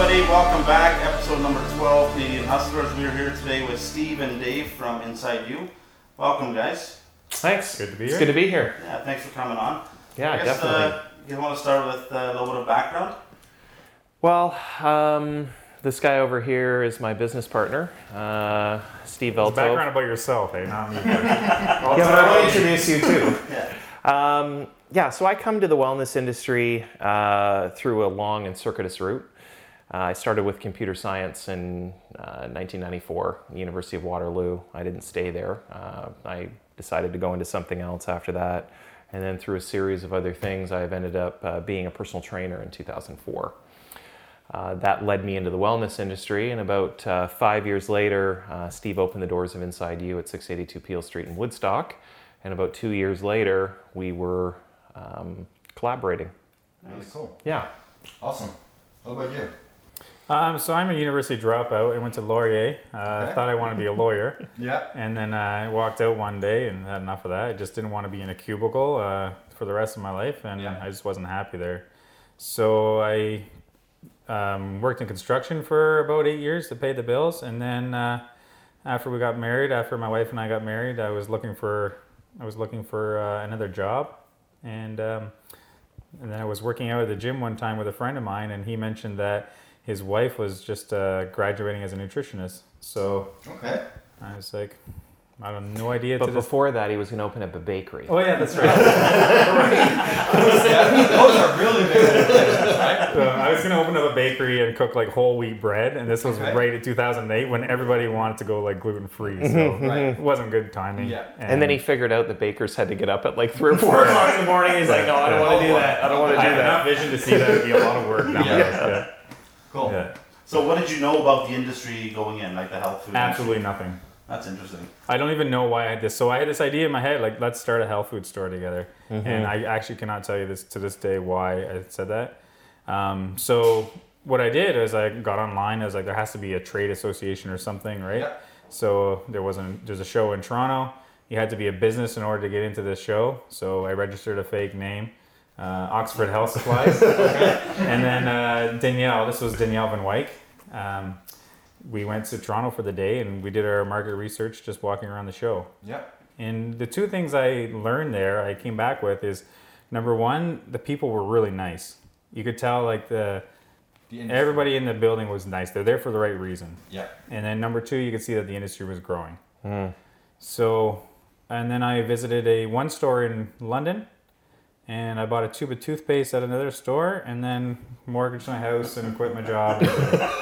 everybody. Welcome back. Episode number 12, Canadian Hustlers. We are here today with Steve and Dave from Inside U. Welcome, guys. Thanks. Good to be here. It's here. good to be here. Yeah, thanks for coming on. Yeah, I guess, definitely. Uh, you want to start with uh, a little bit of background? well, um, this guy over here is my business partner, uh, Steve Velthove. Background about yourself, hey, not me. Yeah, but I want to introduce you too. Yeah. Um, yeah, so I come to the wellness industry uh, through a long and circuitous route. Uh, I started with computer science in uh, 1994, University of Waterloo. I didn't stay there. Uh, I decided to go into something else after that. And then through a series of other things, I've ended up uh, being a personal trainer in 2004. Uh, that led me into the wellness industry, and about uh, five years later, uh, Steve opened the doors of Inside U at 682 Peel Street in Woodstock. And about two years later, we were um, collaborating. Really cool. Yeah. Awesome. What about you? Um, so I'm a university dropout. I went to Laurier. Uh, Okay. Thought I wanted to be a lawyer, Yeah. and then uh, I walked out one day and had enough of that. I just didn't want to be in a cubicle uh, for the rest of my life, and Yeah. I just wasn't happy there. So I um, worked in construction for about eight years to pay the bills, and then uh, after we got married, after my wife and I got married, I was looking for I was looking for uh, another job, and um, and then I was working out at the gym one time with a friend of mine, and he mentioned that his wife was just uh, graduating as a nutritionist. So Okay. I was like, I have no idea. But to this- before that, he was going to open up a bakery. oh yeah, that's right. those are really big? So I was gonna open up a bakery and cook like whole wheat bread, and this was Okay. right in 2008 when everybody wanted to go like gluten free. So Right. it wasn't good timing. Yeah. And then he figured out that bakers had to get up at like three or four o'clock in the morning. He's like, no, I don't want to do that. I don't want to I do had that. enough vision to see that it'd be a lot of work. Now. Yeah. Yeah. Cool. Yeah. So, what did you know about the industry going in, like the health food? Absolutely industry? nothing. That's interesting. I don't even know why I had this. So I had this idea in my head, like let's start a health food store together. And I actually cannot tell you this to this day why I said that. Um, so what I did is I got online. I was like, there has to be a trade association or something, right? Yeah. So there wasn't. There's a show in Toronto. You had to be a business in order to get into this show. So I registered a fake name, uh, Oxford Health Supplies, and then uh, Danielle. This was Danielle Van Wyk. Um, we went to Toronto for the day and we did our market research just walking around the show. Yeah. And the two things I learned there, I came back with is number one, the people were really nice. You could tell like the The everybody in the building was nice. They're there for the right reason. Yeah. And then number two, you could see that the industry was growing. So, and then I visited a one store in London, and I bought a tube of toothpaste at another store, and then mortgaged my house and quit my job.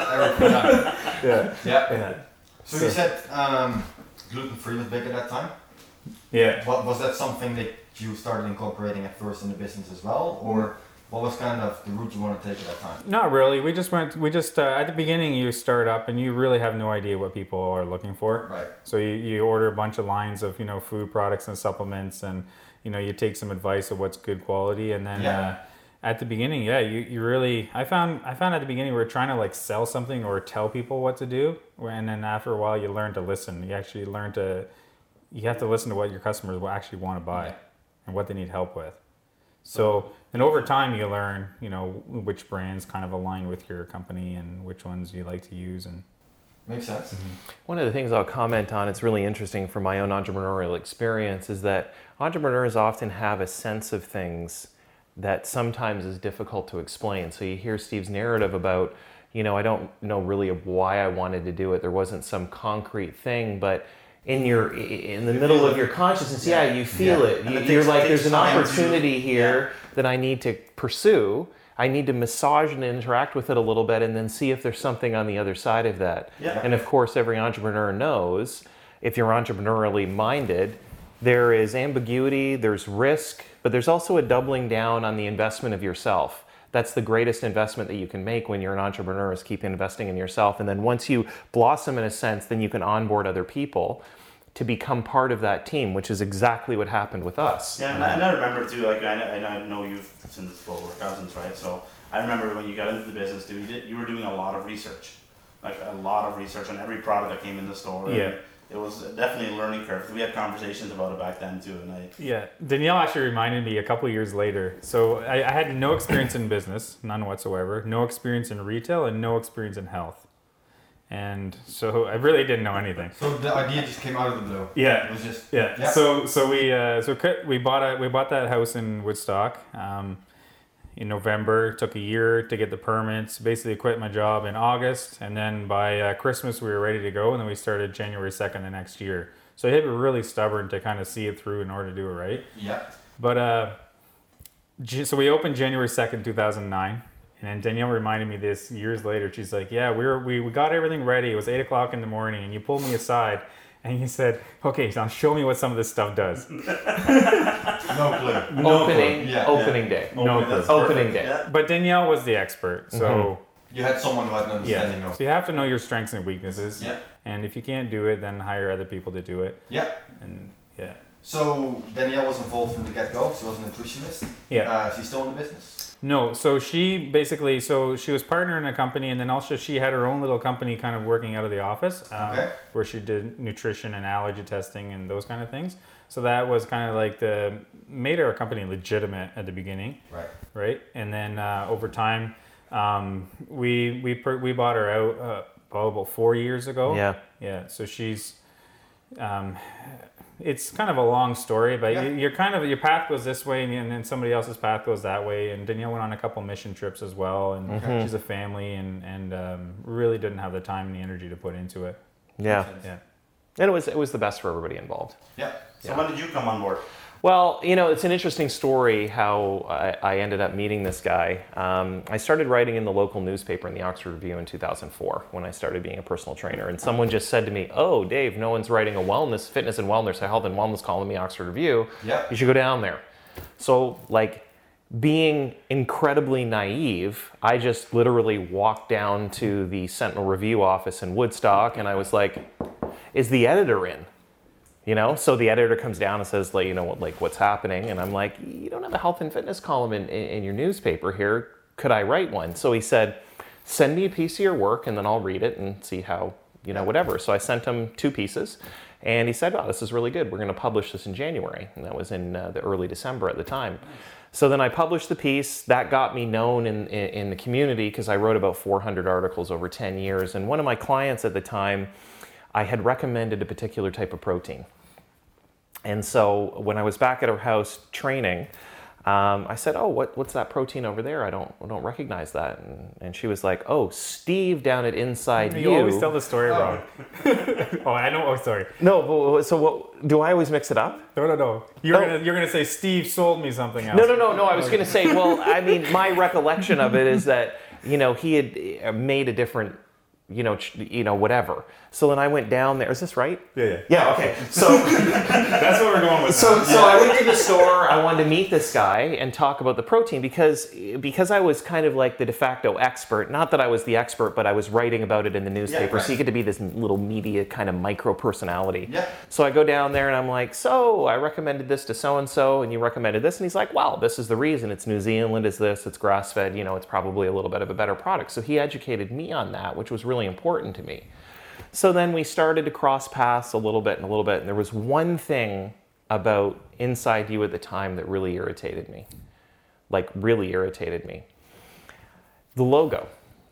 Yeah, Yeah. yeah, So you said um, gluten free was big at that time. yeah. What was that something that you started incorporating at first in the business as well, or what was kind of the route you wanted to take at that time? Not really. We just went. We just uh, at the beginning you start up and you really have no idea what people are looking for. Right. So you, you order a bunch of lines of you know food products and supplements, and you know you take some advice of what's good quality, and then Yeah. uh, at the beginning, yeah, you, you really I found I found at the beginning we are trying to like sell something or tell people what to do, and then after a while you learn to listen. You actually learn to you have to listen to what your customers will actually want to buy Yeah. and what they need help with. So and over time you learn you know which brands kind of align with your company and which ones you like to use and Makes sense. Mm-hmm. One of the things I'll comment on, it's really interesting from my own entrepreneurial experience, is that entrepreneurs often have a sense of things that sometimes is difficult to explain. So you hear Steve's narrative about, you know, I don't know really why I wanted to do it. There wasn't some concrete thing, but in your in the middle of your consciousness, yeah, you feel Yeah. it. You, it you're like, there's an time to- opportunity here that I need to pursue. I need to massage and interact with it a little bit and then see if there's something on the other side of that. Yeah. And of course, every entrepreneur knows if you're entrepreneurially minded, there is ambiguity, there's risk, but there's also a doubling down on the investment of yourself. That's the greatest investment that you can make when you're an entrepreneur is keep investing in yourself. And then once you blossom in a sense, then you can onboard other people to become part of that team, which is exactly what happened with us. Yeah, and I, and I remember too. Like I, know- I know- you've since well we're cousins, right? So I remember when you got into the business, dude. You, did, you were doing a lot of research, like a lot of research on every product that came in the store. Yeah. it was definitely a learning curve. We had conversations about it back then too, and I Yeah, Danielle actually reminded me a couple years later. So I, I had no experience in business, none whatsoever. No experience in retail, and no experience in health. And so I really didn't know anything. So the idea just came out of the blue. Yeah, It was just yeah. Yeah. So so we uh, so cut- we bought a we bought that house in Woodstock. Um, in November, It took a year to get the permits. Basically, quit my job in August, and then by uh, Christmas we were ready to go, and then we started January second the next year. So I had to be really stubborn to kind of see it through in order to do it right. yeah. But uh, so we opened January second, two thousand nine, and then Danielle reminded me this years later. She's like, "Yeah, we were we, we got everything ready. It was eight o'clock in the morning, and you pulled me aside." And you said, "Okay, now show me what some of this stuff does." No clue. No opening clue. Yeah. opening day. No that's clue. Opening day. Yeah. But Danielle was the expert, so You had someone who had an understanding yeah. of. So you have to know your strengths and weaknesses. Yeah. And if you can't do it, then hire other people to do it. Yeah. And yeah, So Danielle was involved from the get go. She was a nutritionist. yeah. Uh, she's still in the business. No, so she basically, so she was partner in a company, and then also she had her own little company, kind of working out of the office, um, Okay. where she did nutrition and allergy testing and those kind of things. So that was kind of like the made our company legitimate at the beginning, Right. right? And then uh, over time, um, we we per, we bought her out uh, about four years ago. Yeah. Yeah, so she's, um, it's kind of a long story, but Yeah. you you're kind of your path goes this way, and, and then somebody else's path goes that way. And Danielle went on a couple mission trips as well, and Mm-hmm. she's a family, and and um, really didn't have the time and the energy to put into it. Yeah. Yeah. And it was it was the best for everybody involved. Yeah. So when did you come on board? Well, you know, it's an interesting story how I, I ended up meeting this guy. Um, I started writing in the local newspaper in the Oxford Review in 2004 when I started being a personal trainer. And someone just said to me, Oh, Dave, no one's writing a wellness, fitness and wellness, health and wellness column in the Oxford Review. Yeah. You should go down there. So, like, being incredibly naive, I just literally walked down to the Sentinel Review office in Woodstock and I was like, Is the editor in? You know, so the editor comes down and says, like, you know, what, like what's happening, and I'm like, you don't have a health and fitness column in, in, in your newspaper here. Could I write one? So he said, send me a piece of your work, and then I'll read it and see how, you know, whatever. So I sent him two pieces, and he said, oh, this is really good. We're going to publish this in January, and that was in uh, the early December at the time. So then I published the piece. That got me known in, in, in the community because I wrote about 400 articles over 10 years. And one of my clients at the time, I had recommended a particular type of protein. And so when I was back at her house training, um, I said, "Oh, what, what's that protein over there? I don't, I don't recognize that." And, and she was like, "Oh, Steve down at Inside U, You." always tell the story wrong. oh, I know. Oh, sorry. no, but- so what? Do I always mix it up? No, no, no. You're Oh. gonna you're gonna say Steve sold me something else. No, no, no, no. I was going to say, well, I mean, my recollection of it is that you know he had uh, made a different, you know, ch- you know, whatever. So then I went down there. Is this right? Yeah, yeah. Yeah. Okay. So. That's what we're going with. So, now. so I went to the store. I wanted to meet this guy and talk about the protein because because I was kind of like the de facto expert. Not that I was the expert, but I was writing about it in the newspaper. right. So you get to be this little media kind of micro personality. Yeah. So I go down there and I'm like, so I recommended this to so and so, and you recommended this, and he's like, well, this is the reason. It's New Zealand. Is this? It's grass fed. You know, it's probably a little bit of a better product. So he educated me on that, which was really important to me. So then we started to cross paths a little bit and a little bit. And there was one thing about Inside U at the time that really irritated me. Like, really irritated me. The logo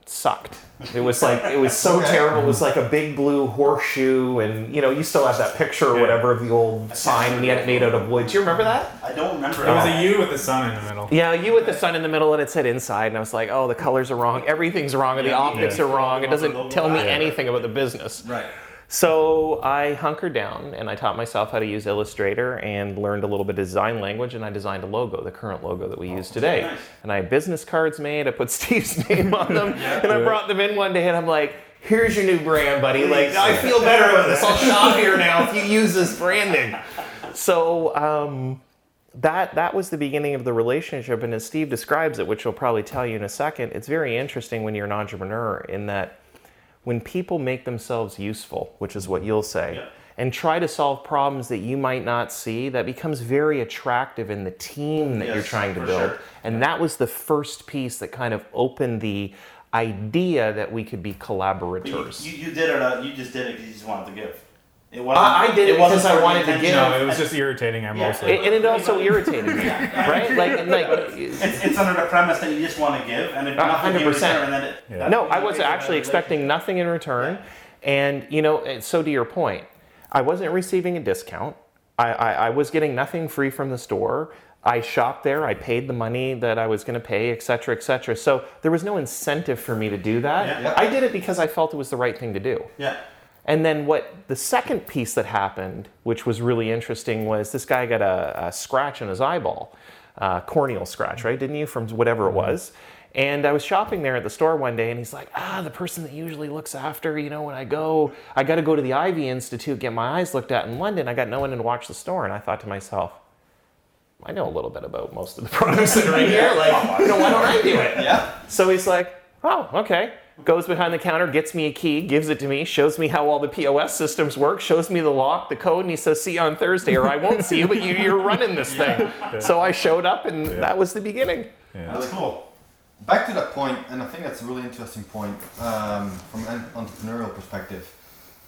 sucked. It was like, it was so Okay. terrible. It was like a big blue horseshoe. And, you know, you still have that picture or whatever of the old sign and he had it made out of wood. Do you remember that? I don't remember. It was all. a U with the sun in the middle. Yeah, you with the sun in the middle and it said inside, and I was like, oh, the colors are wrong, everything's wrong, and the optics yeah. are wrong. It doesn't tell me anything about the business. Right. So I hunkered down and I taught myself how to use Illustrator and learned a little bit of design language and I designed a logo, the current logo that we use today. nice. And I had business cards made, I put Steve's name on them, and I brought them in one day and I'm like, here's your new brand, buddy. Like, I feel better about this. I'll shop here now if you use this branding. So um, that that was the beginning of the relationship and as steve describes it which he'll probably tell you in a second it's very interesting when you're an entrepreneur in that when people make themselves useful which is what you'll say Yeah. and try to solve problems that you might not see that becomes very attractive in the team that you're trying to build sure. and that was the first piece that kind of opened the idea that we could be collaborators you, you did it. Uh, you just did it because you just wanted to give. It wasn't. I- I did it wasn't because I wanted to intention give- of- No, it was just irritating. I Yeah. mostly. and it also irritated me, right? Like, like It's, it's under the premise that you just want to give, and if A uh, nothing 100%. return, and then it. Yeah. No, I was actually expecting nothing in return. And, you know, so to your point, I wasn't receiving a discount. I, I, I was getting nothing free from the store. I shopped there. I paid the money that I was going to pay, et cetera, et cetera. So there was no incentive for me to do that. Yeah. Yeah. I did it because I felt it was the right thing to do. Yeah. And then what the second piece that happened, which was really interesting, was this guy got a, a scratch in his eyeball, uh, corneal scratch, right? Didn't you? From whatever it was. And I was shopping there at the store one day, and he's like, "Ah, the person that usually looks after, you know, when I go, I got to go to the Ivey Institute get my eyes looked at in London. I got no one to watch the store." And I thought to myself, I know a little bit about most of the products that are in here. Like, you know, why don't I do it? Yeah. So he's like, oh, okay. Goes behind the counter, gets me a key, gives it to me, shows me how all the POS systems work, shows me the lock, the code, and he says, see you on Thursday, or I won't see you, but you, you're running this thing. So I showed up, and that was the beginning. Yeah. That's cool. Back to that point, and I think that's a really interesting point um, from an entrepreneurial perspective.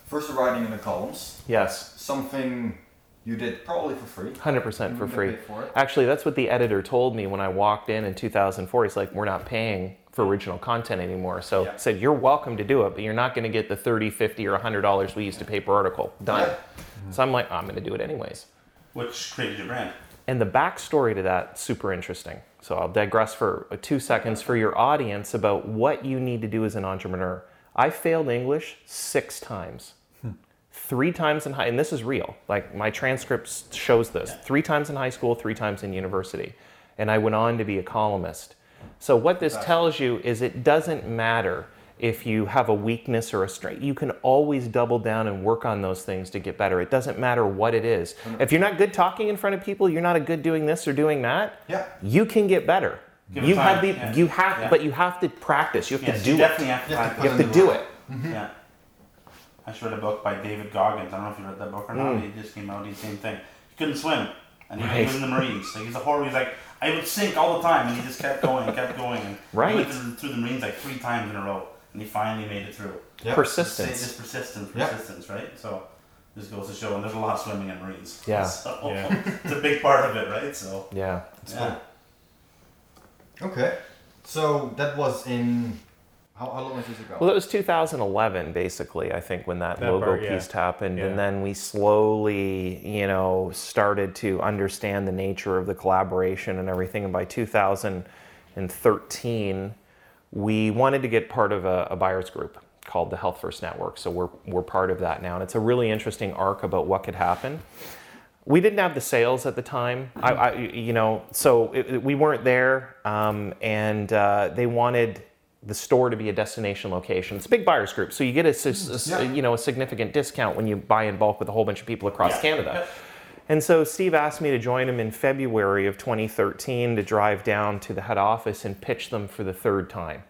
First, writing in the columns, Yes, something you did probably for free. 100% for free. for it. Actually, that's what the editor told me when I walked in in 2004. He's like, we're not paying for original content anymore. So Yeah. said, you're welcome to do it, but you're not going to get the 30, 50, or $100 we used to pay per article. Done. Yeah. So I'm like, I'm going to do it anyways. Which created your brand. And the backstory to that super interesting. So I'll digress for uh, two seconds for your audience about what you need to do as an entrepreneur. I failed English six times. Three times in high, and this is real. Like my transcript shows this. Three times in high school, three times in university, and I went on to be a columnist. So what this tells you is it doesn't matter if you have a weakness or a strength. You can always double down and work on those things to get better. It doesn't matter what it is. If you're not good talking in front of people, you're not a good doing this or doing that. Yeah. You can get better. Give you have the yeah. you have Yeah. but you have to practice. You have Yes, to do you it. definitely have to. You have to You have to do it. Yeah. I just read a book by David Goggins. I don't know if you read that book or not. Mm. He just came out. He same thing. He couldn't swim, and he, he Right. was in the Marines. Like he's a horror. He's like I would sink all the time, and he just kept going and kept going. And Right. He went through, through the Marines like three times in a row, and he finally made it through. Yeah. Persistence. Just persistence, Yeah. persistence, right? So this goes to show, and there's a lot of swimming in Marines. Yeah. So Yeah. it's a big part of it, right? So Yeah. yeah. Okay. So that was in. How, how long was this ago? Well, it was 2011, basically, I think, when that, That logo part, yeah. piece happened. Yeah. And then we slowly, you know, started to understand the nature of the collaboration and everything. And by 2013, we wanted to get part of a, a buyers group called the Health First Network. So we're, we're part of that now. And it's a really interesting arc about what could happen. We didn't have the sales at the time. I, I you know, so it, it- we weren't there, um, and uh, they wanted the store to be a destination location. It's a big buyers group, so you get a, a s- Yeah. you know a significant discount when you buy in bulk with a whole bunch of people across Yeah. Canada. And so Steve asked me to join him in February of 2013 to drive down to the head office and pitch them for the third time.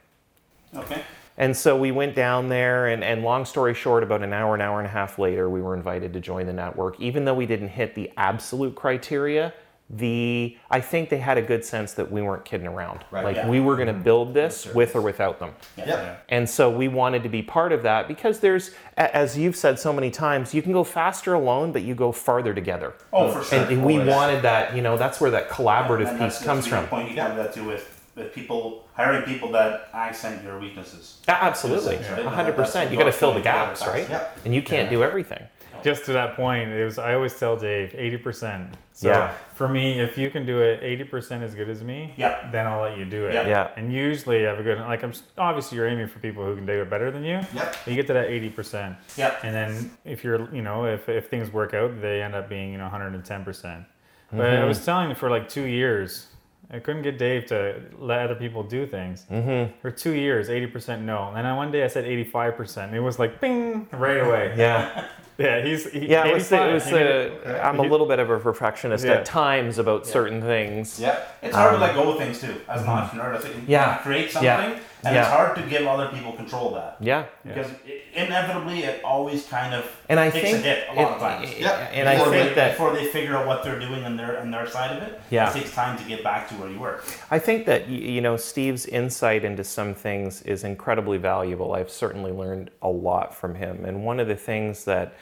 Okay. And so we went down there, and, and long story short, about an hour, an hour and a half later, we were invited to join the network. Even though we didn't hit the absolute criteria, the I think they had a good sense that we weren't kidding around. Right. like Yeah. we were going to build this Yes, with or without them. Yeah. Yeah. And so we wanted to be part of that because there's, as you've said so many times, you can go faster alone, but you go farther together. Oh, for sure. And, and we Always. wanted that, you know, that's where that collaborative And piece that's- comes that's from. good Point you Yeah. pointed that too with, with people hiring people that accent your weaknesses. Absolutely, Yes, right. a hundred That's percent. what You got to fill the gaps, right? Yeah. And you can't Yeah. do everything. Just to that point, it was. I always tell Dave, eighty percent. So Yeah. for me, if you can do it eighty percent as good as me, Yeah. then I'll let you do it. Yeah. Yeah. And usually, I have a good. Like I'm obviously you're aiming for people who can do it better than you. Yep. You get to that eighty percent, Yeah. and then if you're, you know, if if things work out, they end up being you know one hundred and ten percent. But Mm-hmm. I was telling for like two years, I couldn't get Dave to let other people do things. Mm-hmm. For two years, eighty percent no, and then one day I said eighty-five percent. It was like bing right away. Yeah, Yeah, he's he, yeah. It was. It was He did it. uh, I'm a little bit of a perfectionist Yeah. at times about certain things. Yeah. It's hard Um, to let go of things too, as an entrepreneur. I think you Yeah. create something, Yeah. and Yeah. it's hard to give other people control of that Yeah, because it, inevitably it always kind of and I takes think a hit a lot of it- times. it- Yeah. and I think they, that before they figure out what they're doing on their on their side of it, Yeah. it takes time to get back to where you were. I think that you know Steve's insight into some things is incredibly valuable. I've certainly learned a lot from him, and one of the things that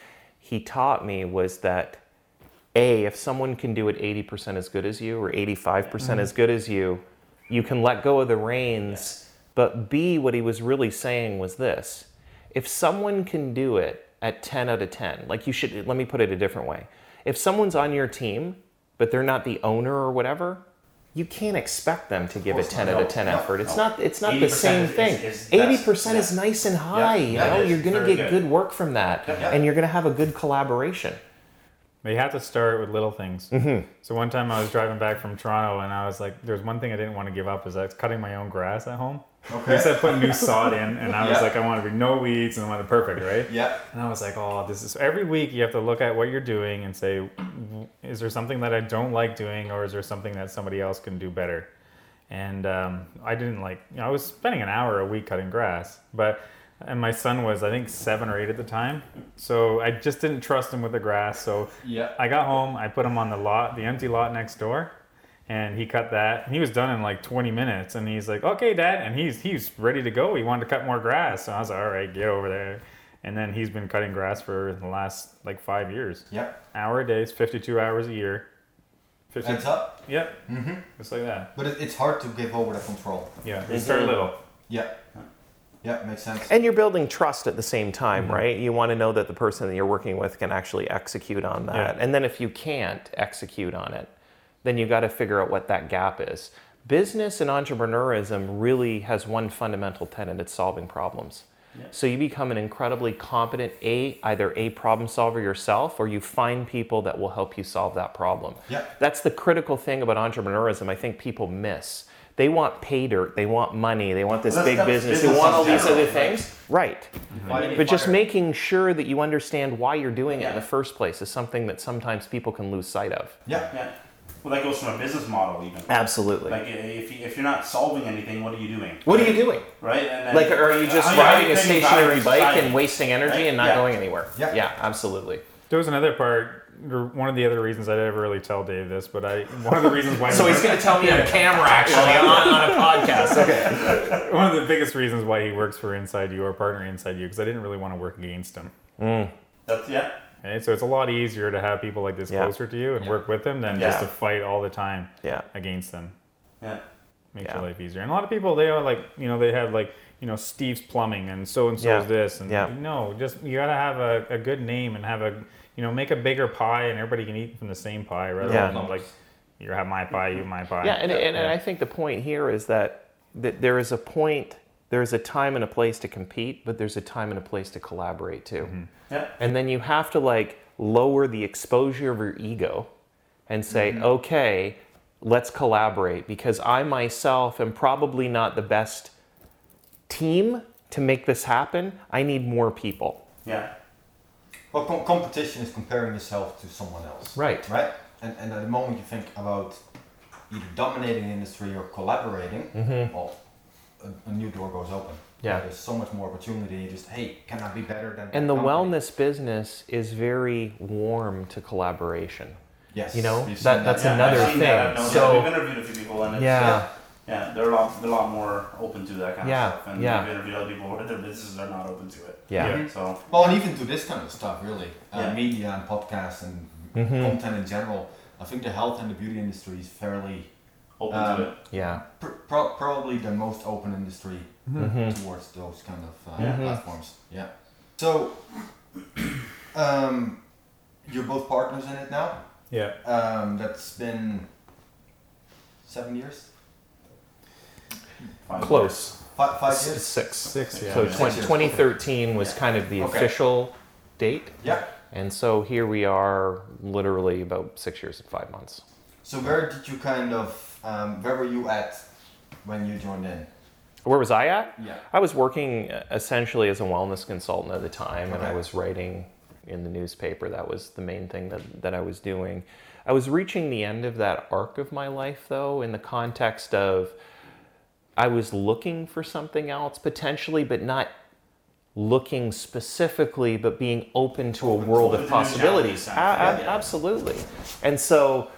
he taught me was that a if someone can do it 80% as good as you or 85% mm-hmm. as good as you you can let go of the reins. But b what he was really saying was this. If someone can do it at 10 out of 10 like you should let me put it a different way. If someone's on your team but they're not the owner or whatever you can't expect them to give a 10 out of 10 No, effort it's no. not it's not the same is- thing is best. 80% Yeah. is nice and high you know, you're going to get good. good work from that Yeah. and you're going to have a good collaboration But you have to start with little things. Mm-hmm. So one time I was driving back from Toronto and I was like, there's one thing I didn't want to give up is I was cutting my own grass at home. Okay. We said put new sod in, and I was Yeah. like, I want to be no weeds and I want it perfect, right? Yeah. And I was like, oh, this is every week you have to look at what you're doing and say, is there something that I don't like doing, or is there something that somebody else can do better? And um, I didn't like, you know, I was spending an hour a week cutting grass, but and my son was I think seven or eight at the time, so I just didn't trust him with the grass. So Yeah. I got home, I put him on the lot, the empty lot next door, and he cut that. He was done in like 20 minutes, and he's like, "Okay, Dad," and he's he's ready to go. He wanted to cut more grass, so I was like, "All right, get over there." And then he's been cutting grass for the last like five years, Yeah. hour a day, 52 hours a year. 50, Heads up. Yep, hmm just like that. But it, it's hard to give over the control. Yeah, you start Mhm. little. Yeah. Yeah, makes sense. And you're building trust at the same time, right? You want to know that the person that you're working with can actually execute on that. Yeah. And then if you can't execute on it, then you got to figure out what that gap is. Business and entrepreneurism really has one fundamental tenet it's solving problems. So you become an incredibly competent a either a problem solver yourself or you find people that will help you solve that problem. Yeah. That's the critical thing about entrepreneurism I think people miss. They want pay dirt, they want money, they want this Well, big that's business, they want all these general, other right? things. Right. Fighting But just making sure that you understand why you're doing it in the first place is something that sometimes people can lose sight of. Yeah. Yeah. Well, that goes from a business model even. Absolutely. Like if, you, if you're not solving anything, what are you doing? what are you doing? Right? And then, Like, are you just how- how riding you a stationary bike society? and wasting energy Right? and not Yeah. going anywhere? Yeah. Yeah, absolutely. There was another part. or One of the other reasons I never really tell Dave this, but I one of the reasons why. So he's going to tell me on camera, actually, on, on a podcast. Okay. one of the biggest reasons why he works for Inside U or partner Inside U because I didn't really want to work against him. Mm. That's, yeah. Okay, so it's a lot easier to have people like this Yeah. closer to you and work with them than Yeah. just to fight all the time Yeah. against them. Yeah. Makes Yeah. your life easier. And a lot of people they are like you know they have like you know Steve's plumbing and so and so Yeah. is this and Yeah. no just you gotta have a, a good name and have a you know make a bigger pie and everybody can eat from the same pie rather Yeah. than like you have my pie you have my pie. Yeah, and, and, and Yeah. I think the point here is that, that there is a point, there is a time and a place to compete, but there's a time and a place to collaborate too. Mm-hmm. Yeah. And then you have to like lower the exposure of your ego and say, mm-hmm. okay, let's collaborate because I myself am probably not the best team to make this happen. I need more people. Yeah. Well, com- competition is comparing yourself to someone else. Right. Right? And, and at the moment you think about either dominating the industry or collaborating, mm-hmm. well, a, a new door goes open. Mm-hmm. Yeah. There's so much more opportunity. You just, hey, can I be better than And the company? wellness business is very warm to collaboration. Yes. You know, we've that- that's yeah, another I've seen that. I've thing. So- that. we've interviewed a few people, and it's, Yeah. yeah, they're a lot, they're a lot more open to that kind Yeah, of stuff. And yeah. we've interviewed other people where their businesses are not open to it. Yeah. Yeah. So Well, and even to this kind of stuff, really, uh, Yeah. media and podcasts and Mhm. content in general. I think the health and the beauty industry is fairly, open Um, to it. Yeah. pr- pro- probably the most open industry Mhm. towards those kind of uh, Yeah. platforms. Yeah. So, um, you're both partners in it now. yeah. Um, that's been seven years, Fine. Close. five, five S- years. Six. Six, yeah. So Six twen- years, 2013 was Yeah. kind of the Okay. official date. Yeah. And so here we are, literally about six years and five months. So where did you kind of, um, where were you at when you joined in? Where was I at? Yeah. I was working uh, essentially as a wellness consultant at the time, and I was writing in the newspaper. That was the main thing that, that I was doing. I was reaching the end of that arc of my life, though, in the context of I was looking for something else potentially, but not looking specifically, but being open to a world of possibilities. challenges, A- ab- yeah. Absolutely. And so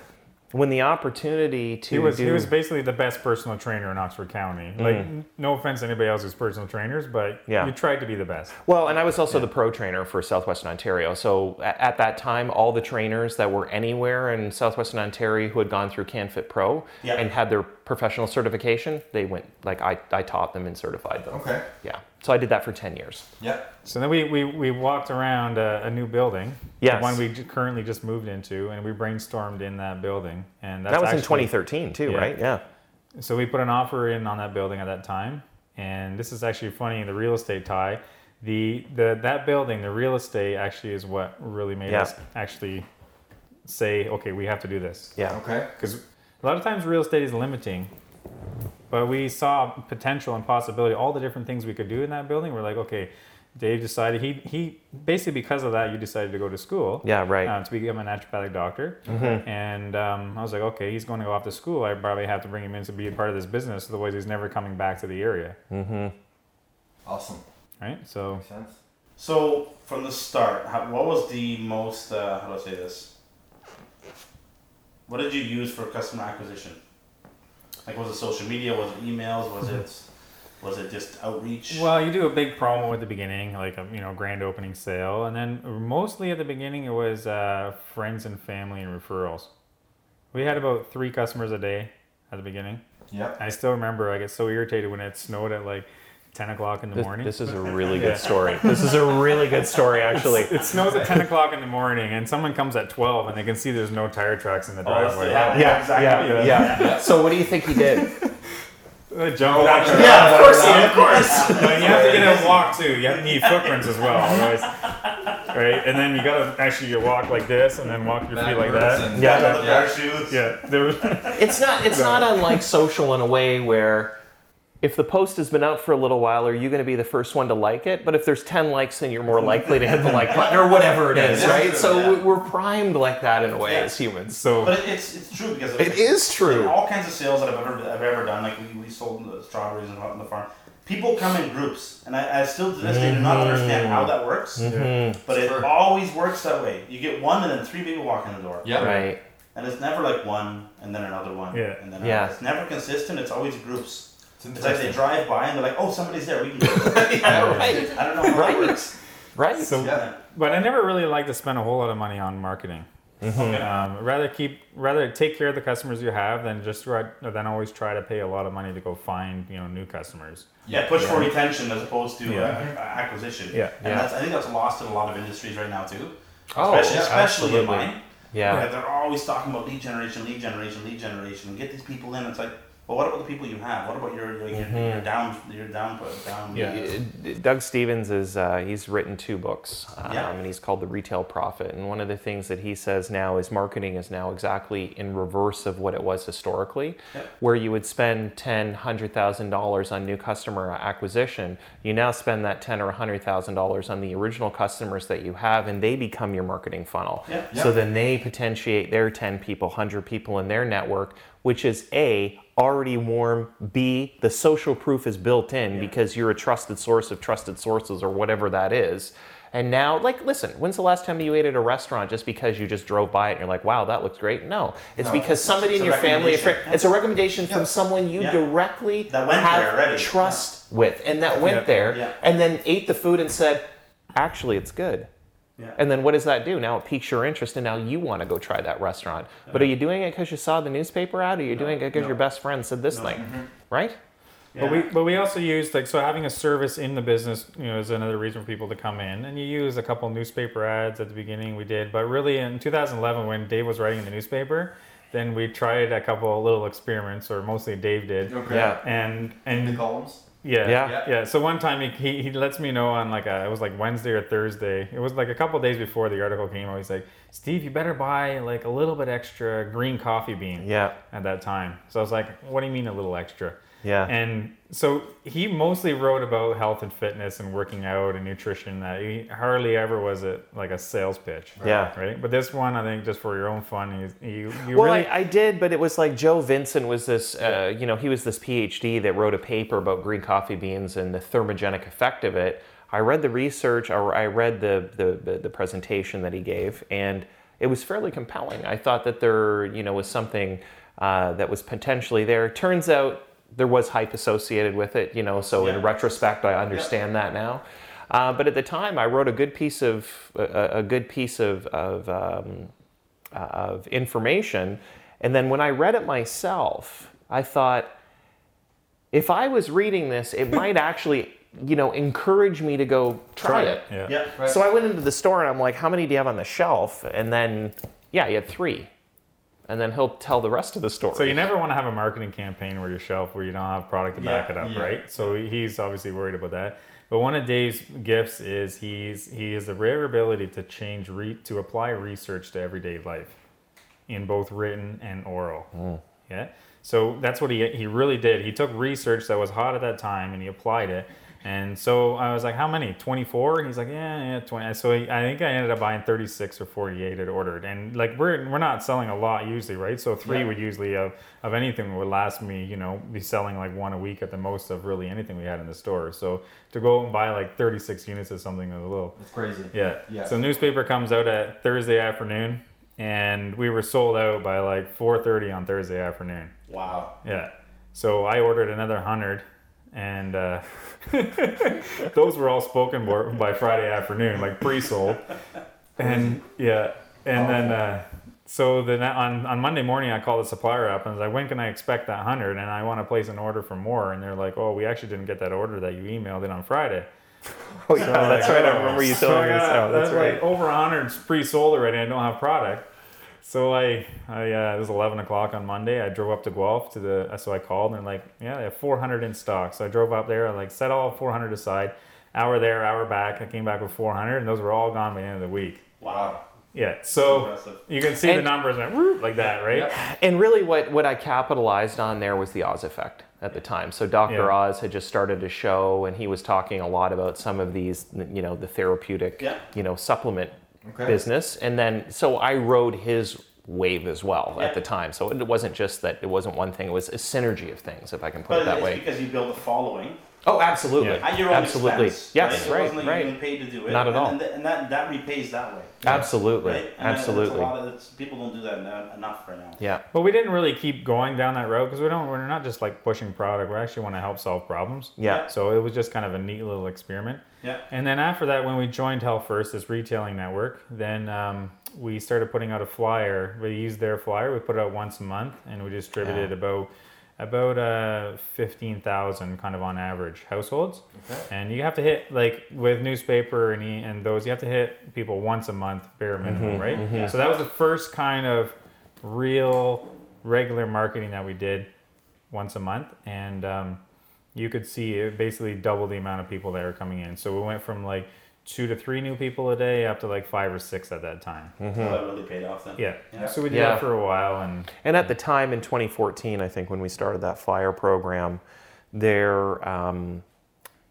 when the opportunity to He was do he was basically the best personal trainer in Oxford County. Like, n- no offense to anybody else who's personal trainers, but Mm. Yeah. you tried to be the best. Well, and I was also the pro trainer for Southwestern Ontario. So a- at that time, all the trainers that were anywhere in Southwestern Ontario who had gone through CanFit Pro Yeah. and had their professional certification, they went like I, I taught them and certified them. Okay. Yeah. So I did that for ten years. Yeah. So then we, we, we walked around a, a new building, Yes. the one we currently just moved into, and we brainstormed in that building. And that's that was in 2013 too, Yeah. right? Yeah. So we put an offer in on that building at that time, and this is actually funny in the real estate tie. The the that building, the real estate actually is what really made Yeah. us actually say, okay, we have to do this. Yeah. Okay. Because a lot of times real estate is limiting, but we saw potential and possibility, all the different things we could do in that building. We're like, okay, Dave decided he he basically because of that you decided to go to school. Yeah, right. Mm-hmm. Uh, to become a naturopathic doctor, and um, I was like, okay, he's going to go off to school. I probably have to bring him in to be a part of this business, otherwise he's never coming back to the area, Mm-hmm. Awesome. right? So Makes sense. So from the start, how, what was the most? Uh, how do I say this? What did you use for customer acquisition? Like, was it social media? Was it emails? Was it was it just outreach? Well, you do a big promo at the beginning, like a you know grand opening sale, and then mostly at the beginning it was uh, friends and family and referrals. We had about three customers a day at the beginning. Yeah. I still remember I get so irritated when it snowed at like ten o'clock in the This, morning. this is a really good story. This is a really good story, actually. it snows at ten o'clock in the morning, and someone comes at twelve, and they can see there's no tire tracks in the Oh, driveway. the- yeah, Yeah, exactly. yeah, yeah. So what do you think he did? Jump. yeah, of course, of course. But you have to get a walk too. You have to need footprints as well, otherwise, right? And then you gotta actually you walk like this, and then walk your feet like that. and- Yeah. The Yeah. parachutes. Yeah, there was. It's not. It's not unlike social in a way where, if the post has been out for a little while, are you going to be the first one to like it? But if there's ten likes, then you're more likely to hit the like button or whatever it is, Yeah, right? true, So yeah. we- we're primed like that in a way Yeah. as humans. So But it's it's true because It is true. All kinds of sales that I've ever I've ever done, like we, we sold the strawberries and on the farm. People come in groups, and I, I still to this day do not understand how that works. Mm-hmm. But it Sure. always works that way. You get one, and then three people walk in the door. Yeah. Right. And it's never like one, and then another one, Yeah. and then Yeah. It's never consistent. It's always groups. It's It's like they drive by and they're like, "Oh, somebody's there. We can." Go. Yeah, right. I don't know how Right. that works. Right. so, Yeah. but I never really like to spend a whole lot of money on marketing. Um, rather keep rather take care of the customers you have than just try, than always try to pay a lot of money to go find you know new customers. Yeah, push for retention as opposed to Yeah. uh, acquisition. Yeah. and Yeah. that's I think that's lost in a lot of industries right now too. Oh, especially, especially in mine. Yeah. Like, they're always talking about lead generation, lead generation, lead generation. Get these people in. It's like, well, what about the people you have? What about your your, Mm-hmm. your down your down down? Yeah. Uh, Doug Stephens is uh, he's written two books, um, Yeah. and he's called The Retail Prophet. And one of the things that he says now is marketing is now exactly in reverse of what it was historically, Yeah. where you would spend ten, hundred thousand dollars on new customer acquisition. You now spend that ten or hundred thousand dollars on the original customers that you have, and they become your marketing funnel. Yeah. So then they potentiate their ten people, hundred people in their network, which is a already warm. B the social proof is built in because you're a trusted source of trusted sources or whatever that is. And now, like, listen, when's the last time you ate at a restaurant just because you just drove by it and you're like, wow, that looks great? No, it's No, because it's- somebody it's in your family, a friend, recommendation. it's a recommendation from someone you Yeah. directly have trust with and that went Yeah. there Yeah. and then ate the food and said, actually, it's good. Yeah. And then what does that do? Now it piques your interest, and now you want to go try that restaurant. But are you doing it because you saw the newspaper ad, or are you doing it because no. your best friend said this No. thing, Mm-hmm. right? Yeah. But we but we also use like so having a service in the business, you know, is another reason for people to come in. And you use a couple newspaper ads at the beginning we did, but really in 2011 when Dave was writing the newspaper, then we tried a couple little experiments, or mostly Dave did. Okay. Yeah. And In the columns. Yeah, Yeah. yeah, yeah. So one time he, he, he lets me know on like a it was like Wednesday or Thursday. It was like a couple days before the article came out. He's like, Steve, you better buy like a little bit extra green coffee bean Yeah, at that time. So I was like, what do you mean a little extra? Yeah, And so he mostly wrote about health and fitness and working out and nutrition. That he hardly ever was it like a sales pitch. yeah. Right. But this one, I think, just for your own fun, you you, you Well, really I, I did, but it was like Joe Vinson was this, uh, you know, he was this PhD that wrote a paper about green coffee beans and the thermogenic effect of it. I read the research, or I read the the, the, the presentation that he gave, and it was fairly compelling. I thought that there, you know, was something uh, that was potentially there. Turns out there was hype associated with it, you know. So in retrospect, I understand that now. Uh, but at the time, I wrote a good piece of a, a good piece of of, um, uh, of information, and then when I read it myself, I thought, if I was reading this, it might actually, you know, encourage me to go try, it. Yeah. Yeah. Right. So I went into the store and I'm like, how many do you have on the shelf? And then, yeah, he had three. And then he'll tell the rest of the story. So you never want to have a marketing campaign where your shelf where you don't have product to back it up, yeah. right? So he's obviously worried about that. But one of Dave's gifts is he's he has the rare ability to change re, to apply research to everyday life, in both written and oral. Hmm. Yeah. So that's what he he really did. He took research that was hot at that time and he applied it. And so I was like, "How many? 24?" And he's like, "Yeah, yeah, 20." So I think I ended up buying 36 or 48 at ordered. And like we're we're not selling a lot usually, right? So three Yeah. would usually of of anything would last me, you know, be selling like one a week at the most of really anything we had in the store. So to go and buy like 36 units of something was a little It's crazy. yeah. Yeah. So newspaper comes out at Thursday afternoon, and we were sold out by like 4:30 on Thursday afternoon. Wow. Yeah. So I ordered another hundred, and uh, those were all spoken for by Friday afternoon, like pre-sold. And yeah, and then uh, so then on on Monday morning, I called the supplier up and was like, "When can I expect that hundred? And I want to place an order for more." And they're like, "Oh, we actually didn't get that order that you emailed in on Friday." oh, yeah, that's right. I remember you So telling I me this. Oh, that's that's right. like over 100 pre-sold already. I don't have product. So I, I uh, it was 11 o'clock on Monday. I drove up to Guelph to the. So I called and like, yeah, they have 400 in stock. So I drove up there. I like set all 400 aside. Hour there, hour back. I came back with 400, and those were all gone by the end of the week. Wow. Yeah. So you can see the numbers went like that, right? And really, what, what I capitalized on there was the Oz effect at the time. So Dr. Yeah. Oz had just started a show, and he was talking a lot about some of these, you know, the therapeutic, Yeah. you know, supplement Okay. business. And then, so I rode his wave as well Yeah. at the time. So it wasn't just that it wasn't one thing; it was a synergy of things, if I can put But it that way. because you build a following Oh, absolutely, Yeah. at your own absolutely. expense. Yes, right. It right, wasn't like right. you getting paid to do it. Not at and, all. And, th- and that that repays that way. Absolutely, Right. And that- absolutely. That's a lot of, people don't do that eno- enough right now. yeah. But we didn't really keep going down that road because we don't. We're not just like pushing product. We actually want to help solve problems. Yeah. So it was just kind of a neat little experiment. Yeah. And then after that, when we joined Health First, this retailing network, then um, we started putting out a flyer. We used their flyer. We put it out once a month, and we distributed Yeah. about about uh, fifteen thousand, kind of on average, households. Okay. And you have to hit like with newspaper and e- and those, you have to hit people once a month, bare minimum, right? So that was the first kind of real regular marketing that we did once a month, and um, you could see it basically double the amount of people that were coming in. So we went from like two to three new people a day up to like five or six at that time. So that really paid off then. Yeah. Yeah. So we did Yeah. that for a while, and And at the time in 2014, I think when we started that flyer program, there um,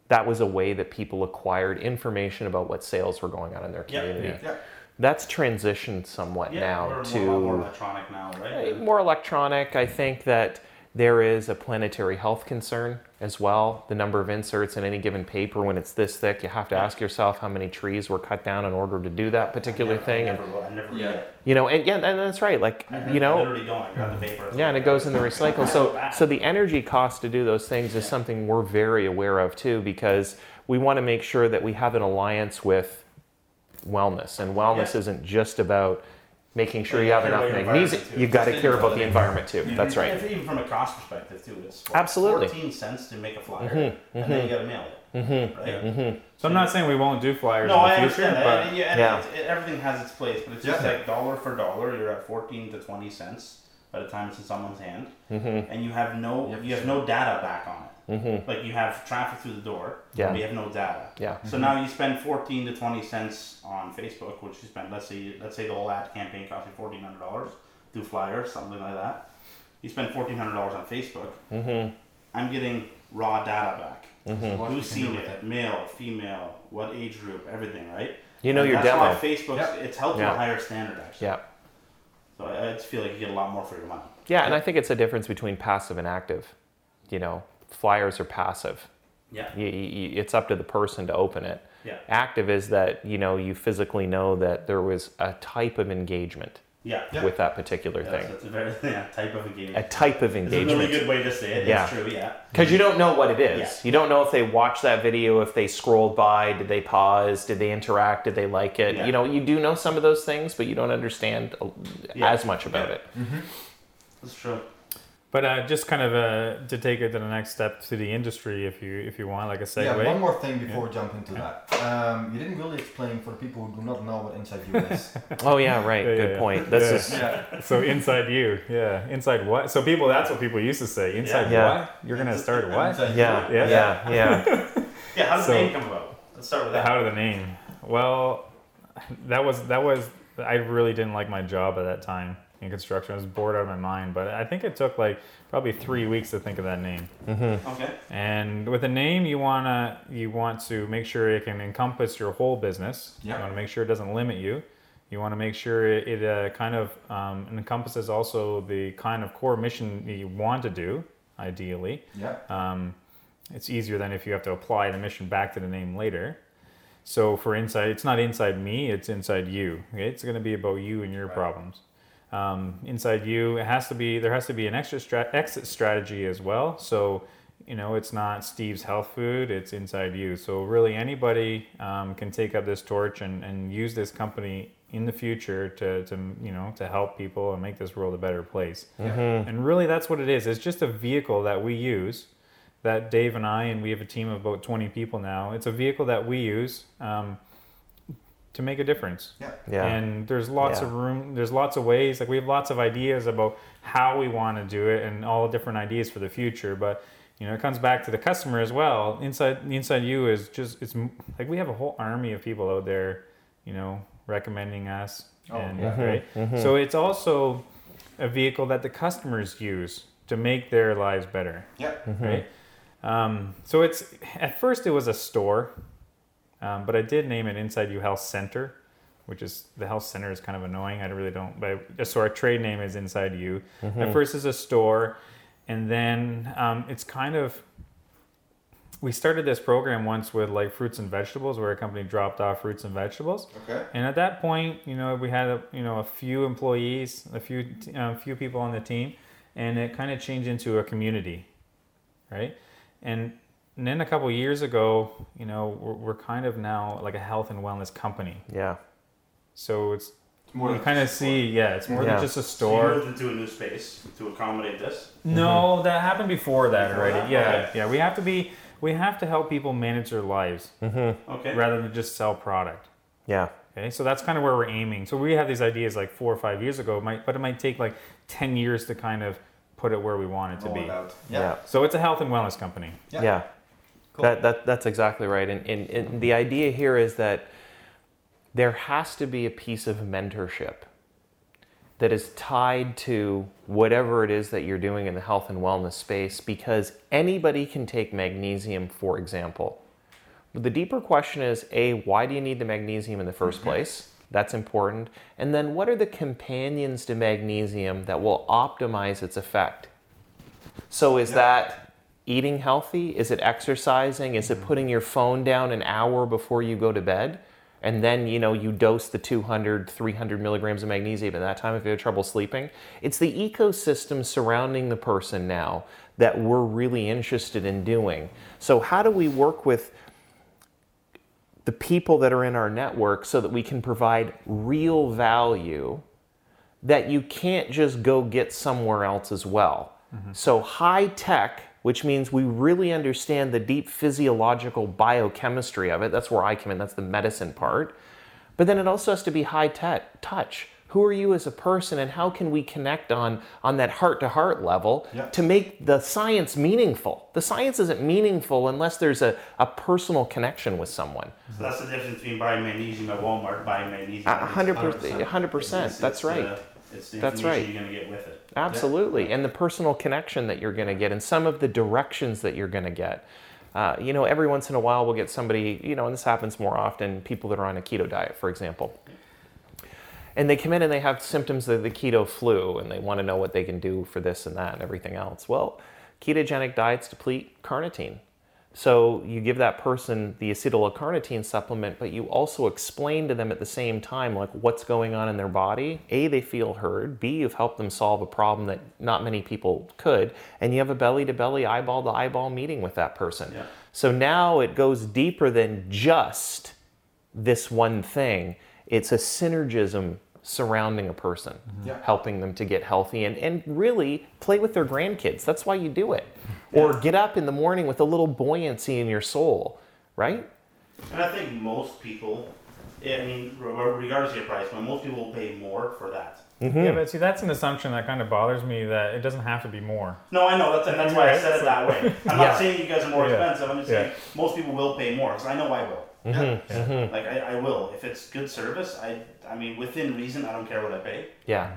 that was a way that people acquired information about what sales were going on in their community. yeah. Yeah. That's transitioned somewhat Yeah, now we're, to we're a lot more electronic now, right? more electronic. I think that there is a planetary health concern as well. The number of inserts in any given paper, when it's this thick, you have to ask yourself how many trees were cut down in order to do that particular I never, thing. I And never, I never Yeah. you know, and yeah, and that's right. Like I you know, literally don't. I grab the paper. yeah, and it goes in the recycle. So, so the energy cost to do those things is something we're very aware of too, because we want to make sure that we have an alliance with wellness, and wellness Yeah. isn't just about making sure you you have enough magnesium. You've got to care about about the environment too. You- That's right. it's Even from a cost perspective too, it's four- Absolutely. fourteen cents to make a flyer, Mm-hmm, and then you got to mail it. Mm-hmm. Right? Yeah. so I'm not saying we won't do flyers No, in the I future, understand that. but and, yeah, and Yeah. it, everything has its place, but it's just Yeah. like dollar for dollar, you're at fourteen to twenty cents by the time it's in someone's hand, Mm-hmm. and you have no Yeah, you have no data back on it. Mm-hmm. Like you have traffic through the door, Yeah. but you have no data. Yeah. So now you spend fourteen to twenty cents on Facebook, which you spend let's say let's say the whole ad campaign cost you fourteen hundred dollars, do flyers, something like that. You spend fourteen hundred dollars on Facebook. Mm-hmm. I'm getting raw data back. Mm-hmm. Who's can seen with it? Male, female, what age group, everything, right? You know And your that's demo. why Facebook Yeah. it's held to Yeah. a higher standard actually. Yeah. So I I just feel like you get a lot more for your money. Yeah, and I think it's a difference between passive and active. You know, flyers are passive. Yeah. You, you, it's up to the person to open it. Yeah. Active is that you know you physically know that there was a type of engagement Yeah. Yeah. with that particular Yes, thing. that's a very yeah, type of engagement. A type of engagement. It's a really good way to say it. Yeah. It's true. Yeah. Because you don't know what it is. Yeah. You don't know if they watched that video, if they scrolled by, did they pause, did they interact, did they like it. Yeah. You know, you do know some of those things, but you don't understand uh, Yeah. as much about Yeah. it. That's true. But uh, just kind of uh, to take it to the next step to the industry, if you if you want, like a segue. Yeah, one more thing before we jump into that. Um, you didn't really explain for the people who do not know what Inside U is. Oh yeah, right. Yeah, Good yeah. point. This Yeah. is yeah. so inside you, yeah, inside what? So people, that's what people used to say. Inside Yeah. what? You're gonna start what? Inside yeah, View. yeah, Yeah. yeah, Yeah. How did So- the name come about? Let's start with that. How did the name? Well, that was that was I really didn't like my job at that time in construction. I was bored out of my mind. But I think it took like probably three weeks to think of that name. Okay. And with a name, you wanna you want to make sure it can encompass your whole business. Yeah. You want to make sure it doesn't limit you. You want to make sure it, it uh, kind of um, encompasses also the kind of core mission that you want to do, ideally. Yeah. Um, it's easier than if you have to apply the mission back to the name later. So for inside, it's not inside me; it's inside you. Okay? It's going to be about you and your Right. problems. Um, inside you, it has to be. There has to be an extra stra- exit strategy as well. So you know, it's not Steve's health food; it's inside you. So really, anybody um, can take up this torch and, and use this company in the future to, to you know to help people and make this world a better place. And really, that's what it is. It's just a vehicle that we use that Dave and I, and we have a team of about 20 people now. It's a vehicle that we use um, to make a difference. Yeah. yeah. And there's lots Yeah. of room, there's lots of ways. Like we have lots of ideas about how we want to do it and all different ideas for the future. But you know, it comes back to the customer as well. Inside, Inside U is just, it's like we have a whole army of people out there, you know, recommending us. Oh, and, yeah. right? Mm-hmm. So it's also a vehicle that the customers use to make their lives better Yeah. Mm-hmm. right? Um, so it's at first it was a store, um, but I did name it Inside U Health Center, which is the health center is kind of annoying. I really don't, but so our trade name is Inside U. At first, it's a store, and then um, it's kind of. We started this program once with like fruits and vegetables, where a company dropped off fruits and vegetables. Okay. And at that point, you know, we had a, you know a few employees, a few a few people on the team, and it kind of changed into a community, right? And, and then a couple years ago, you know, we're, we're kind of now like a health and wellness company. yeah. So it's It's more you kind of just a see, yeah, it's more Yeah. than just a So you store. moved into a new space to accommodate this. No, mm-hmm. that happened before that Before already. that? Yeah, Okay. yeah. We have to be, we have to help people manage their lives mm-hmm. Okay. rather than just sell product. Yeah. Okay, so that's kind of where we're aiming. So we had these ideas like four or five years ago, might, but it might take like ten years to kind of put it where we want it to roll be. it out. Yeah. Yeah. So it's a health and wellness company. Yeah. Yeah. Cool. That, that, that's exactly right. And, and, and the idea here is that there has to be a piece of mentorship that is tied to whatever it is that you're doing in the health and wellness space because anybody can take magnesium, for example. But the deeper question is A, why do you need the magnesium in the 1st mm-hmm. place? That's important. And then what are the companions to magnesium that will optimize its effect? So is Yeah. that eating healthy? Is it exercising? Is it mm-hmm. putting your phone down an hour before you go to bed? And then, you know, you dose the 200, 300 milligrams of magnesium at that time if you have trouble sleeping. It's the ecosystem surrounding the person now that we're really interested in doing. So, how do we work with the people that are in our network so that we can provide real value that you can't just go get somewhere else as well. Mm-hmm. So, high tech, which means we really understand the deep physiological biochemistry of it, that's where I come in, that's the medicine part. But then it also has to be high tech touch. Who are you as a person, and how can we connect on, on that heart to heart level Yeah. to make the science meaningful? The science isn't meaningful unless there's a, a personal connection with someone. So that's the difference between buying magnesium at Walmart, buying magnesium. A at hundred Inside. percent, a hundred percent. It's- That's right. the That's right. Absolutely, and the personal connection that you're going to get, and some of the directions that you're going to get. Uh, you know, every once in a while we'll get somebody. You know, and this happens more often. People that are on a keto diet, for example, and they come in and they have symptoms of the keto flu, and they want to know what they can do for this and that and everything else. Well, ketogenic diets deplete carnitine. So you give that person the acetyl-L-carnitine supplement, but you also explain to them at the same time like what's going on in their body. A, they feel heard. B, you've helped them solve a problem that not many people could, and you have a belly-to-belly, eyeball-to-eyeball meeting with that person. Yeah. So now it goes deeper than just this one thing. It's a synergism surrounding a person, Yeah. helping them to get healthy and, and really play with their grandkids. That's why you do it. Mm-hmm. Or get up in the morning with a little buoyancy in your soul, right? And I think most people, I mean, re- regardless of your price, but most people will pay more for that. Mm-hmm. Yeah, but see, that's an assumption that kind of bothers me that it doesn't have to be more. No, I know that's and that's why I said it that way. I'm Yeah. not saying you guys are more Yeah. expensive. I'm just Yeah. saying most people will pay more because I know I will. Mm-hmm. Yeah. Mm-hmm. Like I, I will if it's good service. I I mean within reason. I don't care what I pay. Yeah.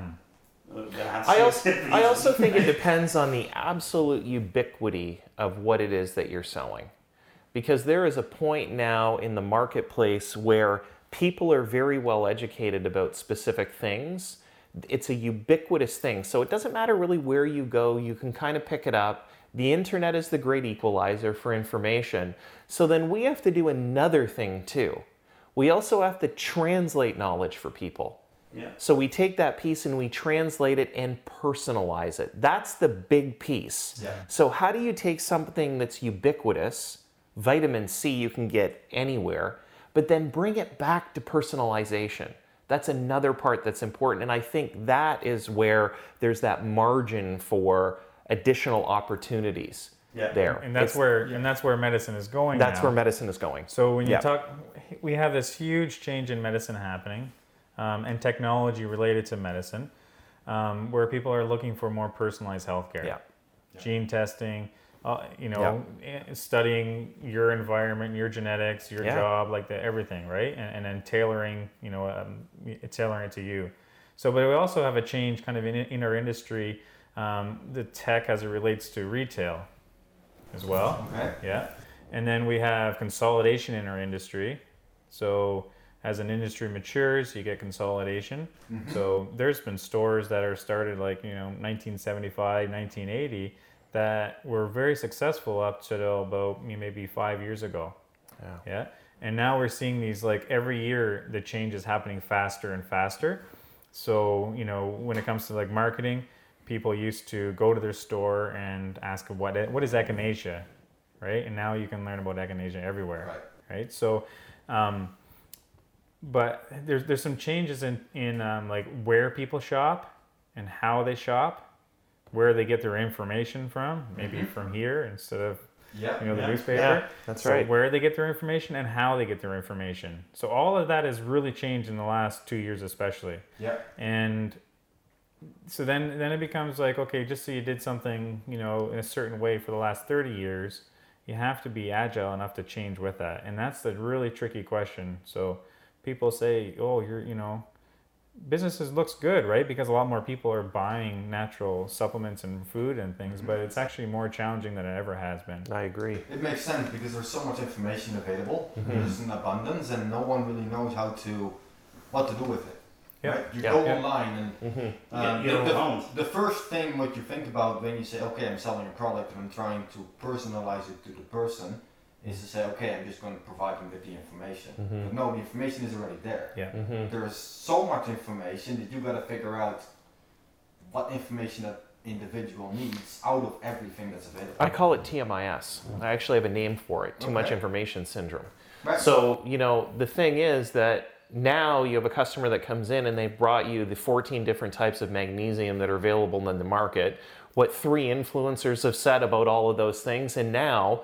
I also, I also think it depends on the absolute ubiquity of what it is that you're selling. Because there is a point now in the marketplace where people are very well educated about specific things. It's a ubiquitous thing. So it doesn't matter really where you go, you can kind of pick it up. The internet is the great equalizer for information. So then we have to do another thing too. We also have to translate knowledge for people. Yeah. So we take that piece and we translate it and personalize it. That's the big piece. Yeah. So how do you take something that's ubiquitous, vitamin C you can get anywhere, but then bring it back to personalization? That's another part that's important. And I think that is where there's that margin for additional opportunities Yeah. there. And that's It's- where and that's where medicine is going. that's now. where medicine is going. So when you Yeah. talk, we have this huge change in medicine happening, um, and technology related to medicine, um, where people are looking for more personalized healthcare. Yeah. Gene testing, uh, you know, eh, studying your environment, your genetics, your Yeah. job, like the everything, right? And, and then tailoring, you know, um, tailoring it to you. So, but we also have a change kind of in, in our industry, um, the tech as it relates to retail as well. Okay. Yeah. And then we have consolidation in our industry. So as an industry matures, you get consolidation. So there's been stores that are started like, you know, 1975, 1980 that were very successful up to about maybe five years ago. Yeah. Yeah. And now we're seeing these like every year the change is happening faster and faster. So, you know, when it comes to like marketing, people used to go to their store and ask what what is echinacea, right? And now you can learn about echinacea everywhere, Right. right? So, um, but there's there's some changes in in um, like where people shop and how they shop, where they get their information from, maybe from here instead of Yeah. you know the Yeah. newspaper. Yeah, that's so right. Where they get their information and how they get their information. So all of that has really changed in the last two years, especially. Yeah. And so then then it becomes like okay, just so you did something you know in a certain way for the last thirty years, you have to be agile enough to change with that, and that's the really tricky question. So people say, oh, you're you know. Businesses looks good, right? Because a lot more people are buying natural supplements and food and things, but it's actually more challenging than it ever has been. I agree. It makes sense because there's so much information available. Mm-hmm. There's an abundance, and no one really knows how to what to do with it. Yeah. Right? You Yeah. go Yeah. online and Mm-hmm. um, You the, the, the first thing what you think about when you say, okay, I'm selling a product and I'm trying to personalize it to the person, is to say, okay, I'm just going to provide them with the information. Mm-hmm. But no, the information is already there. Yeah. There's so much information that you got to figure out what information that individual needs out of everything that's available. I call it TMIS. I actually have a name for it too much information syndrome. Right. So, you know, the thing is that now you have a customer that comes in and they've brought you the 14 different types of magnesium that are available in the market, what three influencers have said about all of those things, and now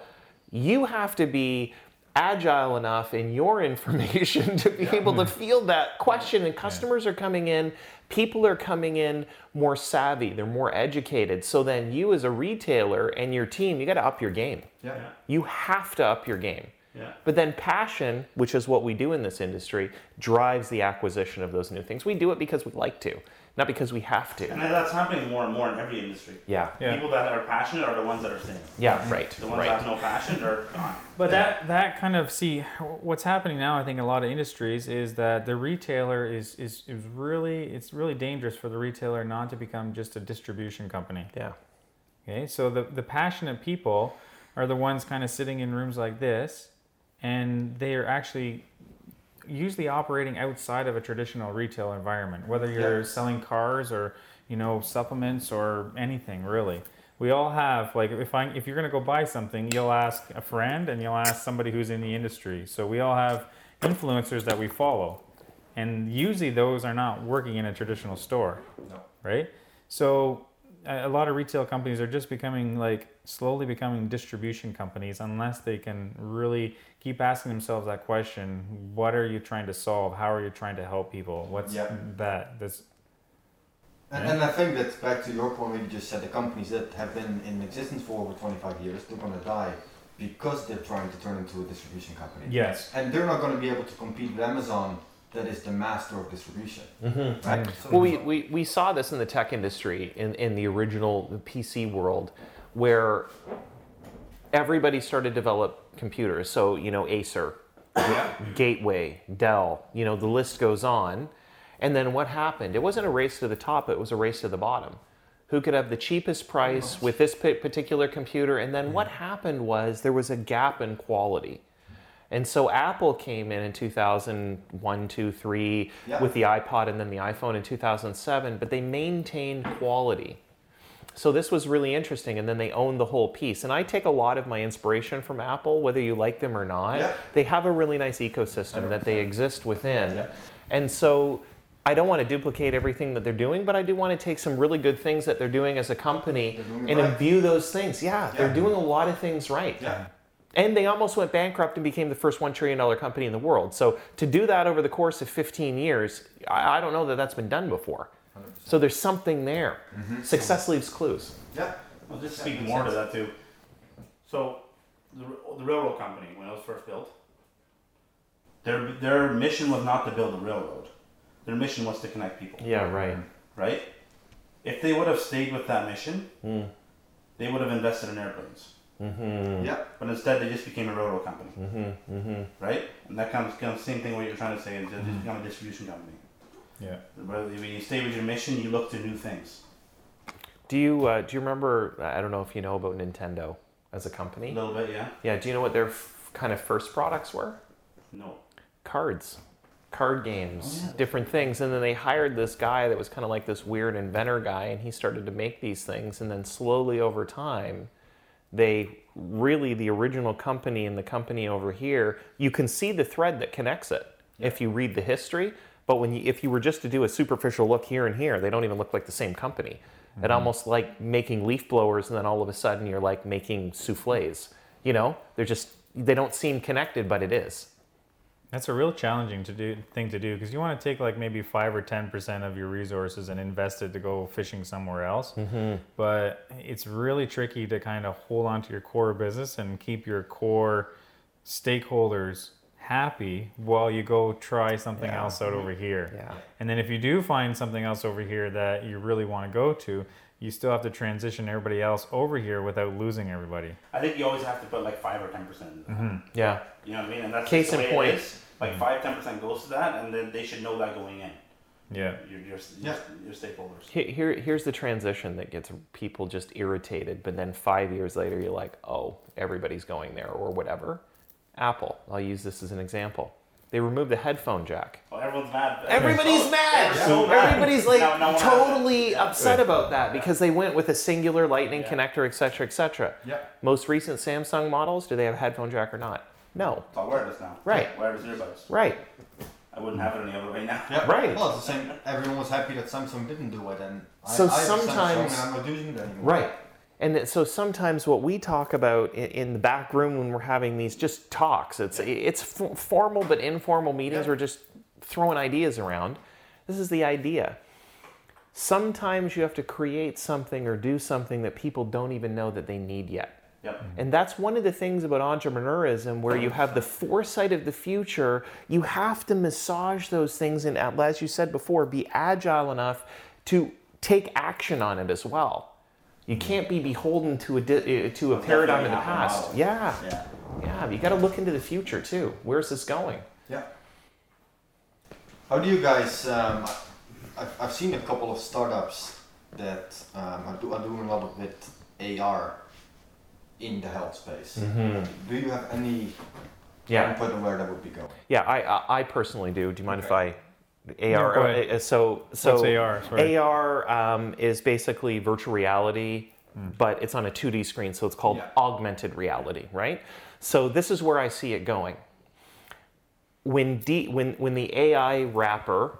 you have to be agile enough in your information to be able to field that question and customers are coming in people are coming in more savvy they're more educated so then you as a retailer and your team you got to up your game yeah. Yeah. you have to up your game Yeah. but then passion, which is what we do in this industry, drives the acquisition of those new things. We do it because we like to, not because we have to. And that's happening more and more in every industry. Yeah. Yeah. People that are passionate are the ones that are staying. Yeah, right. The ones Right. that have no passion are gone. But that that kind of see what's happening now. I think in a lot of industries is that the retailer is is, is really it's really dangerous for the retailer not to become just a distribution company. Yeah. Okay, so the the passionate people are the ones kind of sitting in rooms like this, and they are actually usually operating outside of a traditional retail environment, whether you're Yeah. selling cars or you know supplements or anything really. We all have like if I if you're gonna go buy something, you'll ask a friend and you'll ask somebody who's in the industry. So we all have influencers that we follow, and usually those are not working in a traditional store No. right? So a a lot of retail companies are just becoming like slowly becoming distribution companies unless they can really keep asking themselves that question what are you trying to solve how are you trying to help people what's Yeah. that that's And, and I think that back to your point, where you just said the companies that have been in existence for over 25 years, they're going to die because they're trying to turn into a distribution company. yes And they're not going to be able to compete with Amazon, that is the master of distribution. Mm-hmm. Right? Mm. So Well, we, we, we saw this in the tech industry, in, in the original PC world, where everybody started to develop computers. So, you know, Acer, Gateway, Dell, you know, the list goes on. And then what happened? It wasn't a race to the top, it was a race to the bottom. Who could have the cheapest price with this particular computer? And then what happened was there was a gap in quality. And so Apple came in in 2001, 2, 3 Yeah. with the iPod and then the iPhone in 2007, but they maintained quality. So this was really interesting, and then they own the whole piece. And I take a lot of my inspiration from Apple, whether you like them or not. Yeah. They have a really nice ecosystem that they exist within. Yeah. And so I don't want to duplicate everything that they're doing, but I do want to take some really good things that they're doing as a company They're doing it and right. imbue those things. Yeah, yeah, they're doing a lot of things right. Yeah. And they almost went bankrupt and became the first $1 trillion company in the world. So to do that over the course of 15 years, I, I don't know that that's been done before. 100%. So there's something there. Mm-hmm. Success leaves clues. Yeah. I'll just speak makes more to that too. So, the, the railroad company, when it was first built, their their mission was not to build a railroad. Their mission was to connect people. Yeah, right. Right. If they would have stayed with that mission, Mm. they would have invested in airplanes. Mm-hmm. Yeah. But instead, they just became a railroad company. Mm-hmm. Mm-hmm. Right. And that comes kind of same thing. What you're trying to say is they just become a distribution company. Yeah Whether- When you stay with your mission, you look to new things. Do you uh, do you remember? I don't know if you know about Nintendo as a company. A little bit, yeah. Yeah. Do you know what their f- kind of first products were? No. Cards, card games, Oh, yeah. different things. And then they hired this guy that was kind of like this weird inventor guy, and he started to make these things. And then slowly over time, they really the original company and the company over here. You can see the thread that connects it if you read the history. But when you, if you were just to do a superficial look here and here, they don't even look like the same company. It mm-hmm. almost like making leaf blowers, and then all of a sudden you're like making souffles. You know, they're just they don't seem connected, but it is. That's a real challenging to do thing to do because you want to take like maybe five or ten percent of your resources and invest it to go fishing somewhere else. Mm-hmm. But it's really tricky to kind of hold on to your core business and keep your core stakeholders happy while you go try something Yeah. else out over here. Yeah. And then if you do find something else over here that you really want to go to, you still have to transition everybody else over here without losing everybody. I think you always have to put like five or ten percent. Mm-hmm. Yeah. You know what I mean? And that's Case in way point. It is. Like mm-hmm. five, ten percent goes to that, and then they should know that going in. Yeah. Your your, Yeah. your, your stakeholders. Here, here, here's the transition that gets people just irritated, but then five years later, you're like, oh, everybody's going there or whatever. Apple, I'll use this as an example. They removed the headphone jack. Oh, everyone's mad. Everybody's oh, mad. They're so mad. Everybody's like No- no totally it. upset about that because they went with a singular lightning Yeah. connector, etc., etc. Yeah. Most recent Samsung models, do they have a headphone jack or not? No. It's all wireless now. Right. Wireless earbuds. Right. I wouldn't have it any other way now. Yeah. Right. Well, it's the same. Everyone was happy that Samsung didn't do it, and So I, I have sometimes- Samsung and I'm not using it anymore. Right. And that- so sometimes what we talk about in, in the back room when we're having these just talks, it's it's f- formal but informal meetings. Yeah. We're just throwing ideas around. This is the idea. Sometimes you have to create something or do something that people don't even know that they need yet. Yep. Mm-hmm. And that's one of the things about entrepreneurism where you have the foresight of the future. You have to massage those things and, as you said before, be agile enough to take action on it as well. You can't be beholden to a, di- uh, to a paradigm of the past. Yeah, Yeah. yeah. You got to look into the future too. Where's this going? Yeah. How do you guys? Um, I've, I've seen a couple of startups that um, are, do, are doing a lot of with AR. in the health space. Mhm. Do you have any Yeah. input on where that would be going? Yeah, I, I I personally do. Do you mind Okay. if I AR? go uh, so so What's AR? Sorry. AR um, is basically virtual reality, but it's on a 2D screen, so it's called Yeah. augmented reality, right? So this is where I see it going. When D, when when the AI wrapper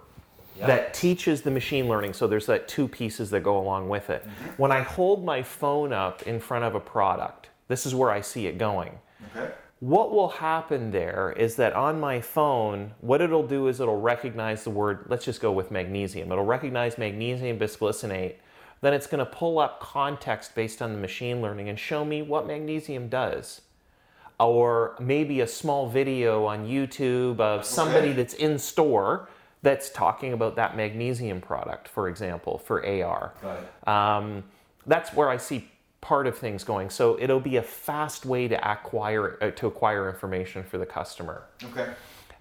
Yeah. that teaches the machine learning, so there's that two pieces that go along with it. When I hold my phone up in front of a product, this is where I see it going Okay. What will happen there is that on my phone, what it'll do is it'll recognize the word, let's just go with magnesium. It'll recognize magnesium bisglycinate. Then it's going to pull up context based on the machine learning and show me what magnesium does. Or maybe a small video on YouTube of somebody that's in store that's talking about that magnesium product, for example, for AR. Um, that's where I see part of things going. So it'll be a fast way to acquire uh, to acquire information for the customer. Okay.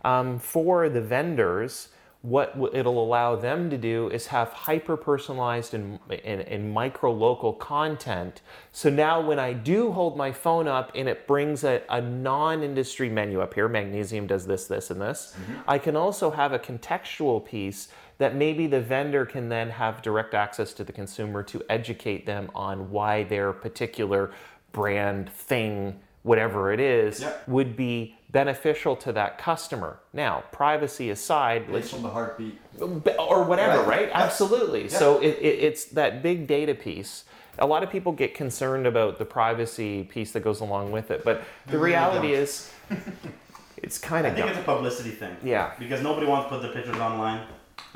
Um, for the vendors, what it'll allow them to do is have hyper personalized and, and, and micro local content. So now when I do hold my phone up and it brings a, a non industry menu up here, magnesium does this, this, and this, I can also have a contextual piece that maybe the vendor can then have direct access to the consumer to educate them on why their particular brand thing whatever it is Yeah. would be beneficial to that customer. Now, privacy aside, Based on the heartbeat. or whatever, Right. right? Yeah. Absolutely. Yeah. So it, it, it's that big data piece. A lot of people get concerned about the privacy piece that goes along with it, but the really reality don't. is, it's kind of. I think it's a publicity thing. yeah. Because nobody wants to put their pictures online.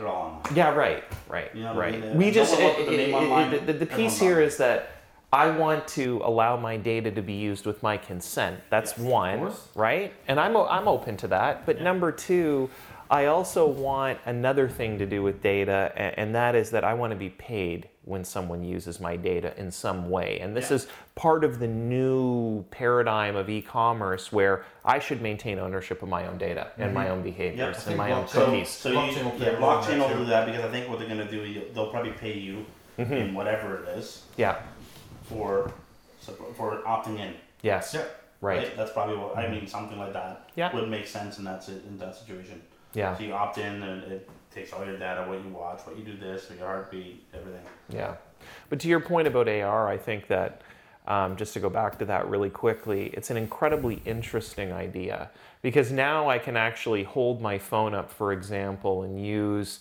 All. Yeah, right, right, You know what I right. mean? We just it- to put their it- it- the, the, piece here is that I want to allow my data to be used with my consent. That's Yes, one, right? And I'm I'm open to that. But number two, I also want another thing to do with data, and that is that I want to be paid when someone uses my data in some way. And this Yeah. is part of the new paradigm of e-commerce where I should maintain ownership of my own data and my own behaviors I and my own think So, cookies. so Blockchain you, will yeah, a role in blockchain will do that because I think what they're going to do, they'll probably pay you Mm-hmm. in whatever it is Yeah. for for opting in. Yes. Yeah. Right. That's probably what I mean. Something like that Yeah. would make sense in that in that situation. Yeah. So you opt in and it takes all your data, what you watch, what you do this, your heartbeat, everything. Yeah. But to your point about AR, I think that um, just to go back to that really quickly, it's an incredibly interesting idea because now I can actually hold my phone up, for example, and use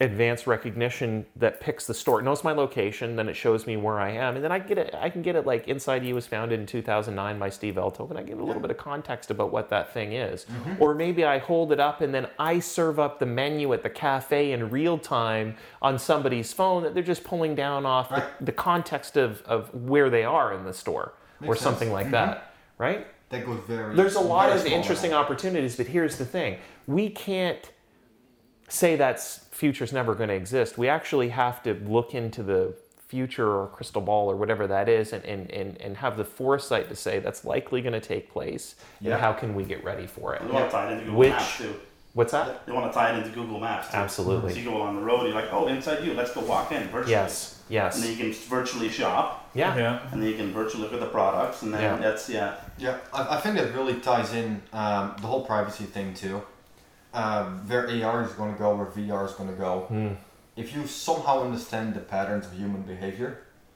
advanced recognition that picks the store, it knows my location, then it shows me where I am, and then I get it. I can get it like Inside U was founded in 2009 by Steve Velthove, and I give a little bit of context about what that thing is. Mm-hmm. Or maybe I hold it up and then I serve up the menu at the cafe in real time on somebody's phone that they're just pulling down off Right. the, the context of, of where they are in the store or something sense. like mm-hmm. that, right? That goes very. There's a lot of interesting opportunities, but here's the thing: we can't say that future's never going to exist. We actually have to look into the future or crystal ball or whatever that is, and and, and, and have the foresight to say that's likely going to take place, Yeah. and how can we get ready for it? They want to tie it into Google Which- Maps too. What's that? They want to tie it into Google Maps too. Absolutely. So you go along the road, you're like, oh, Inside U, let's go walk in virtually. Yes. yes. And then you can virtually shop, Yeah. Yeah. and then you can virtually look at the products, and then Yeah. that's yeah. Yeah, I, I think that really ties in um, the whole privacy thing too. Um, where AR is going to go, where VR is going to go. Hmm. If you somehow understand the patterns of human behavior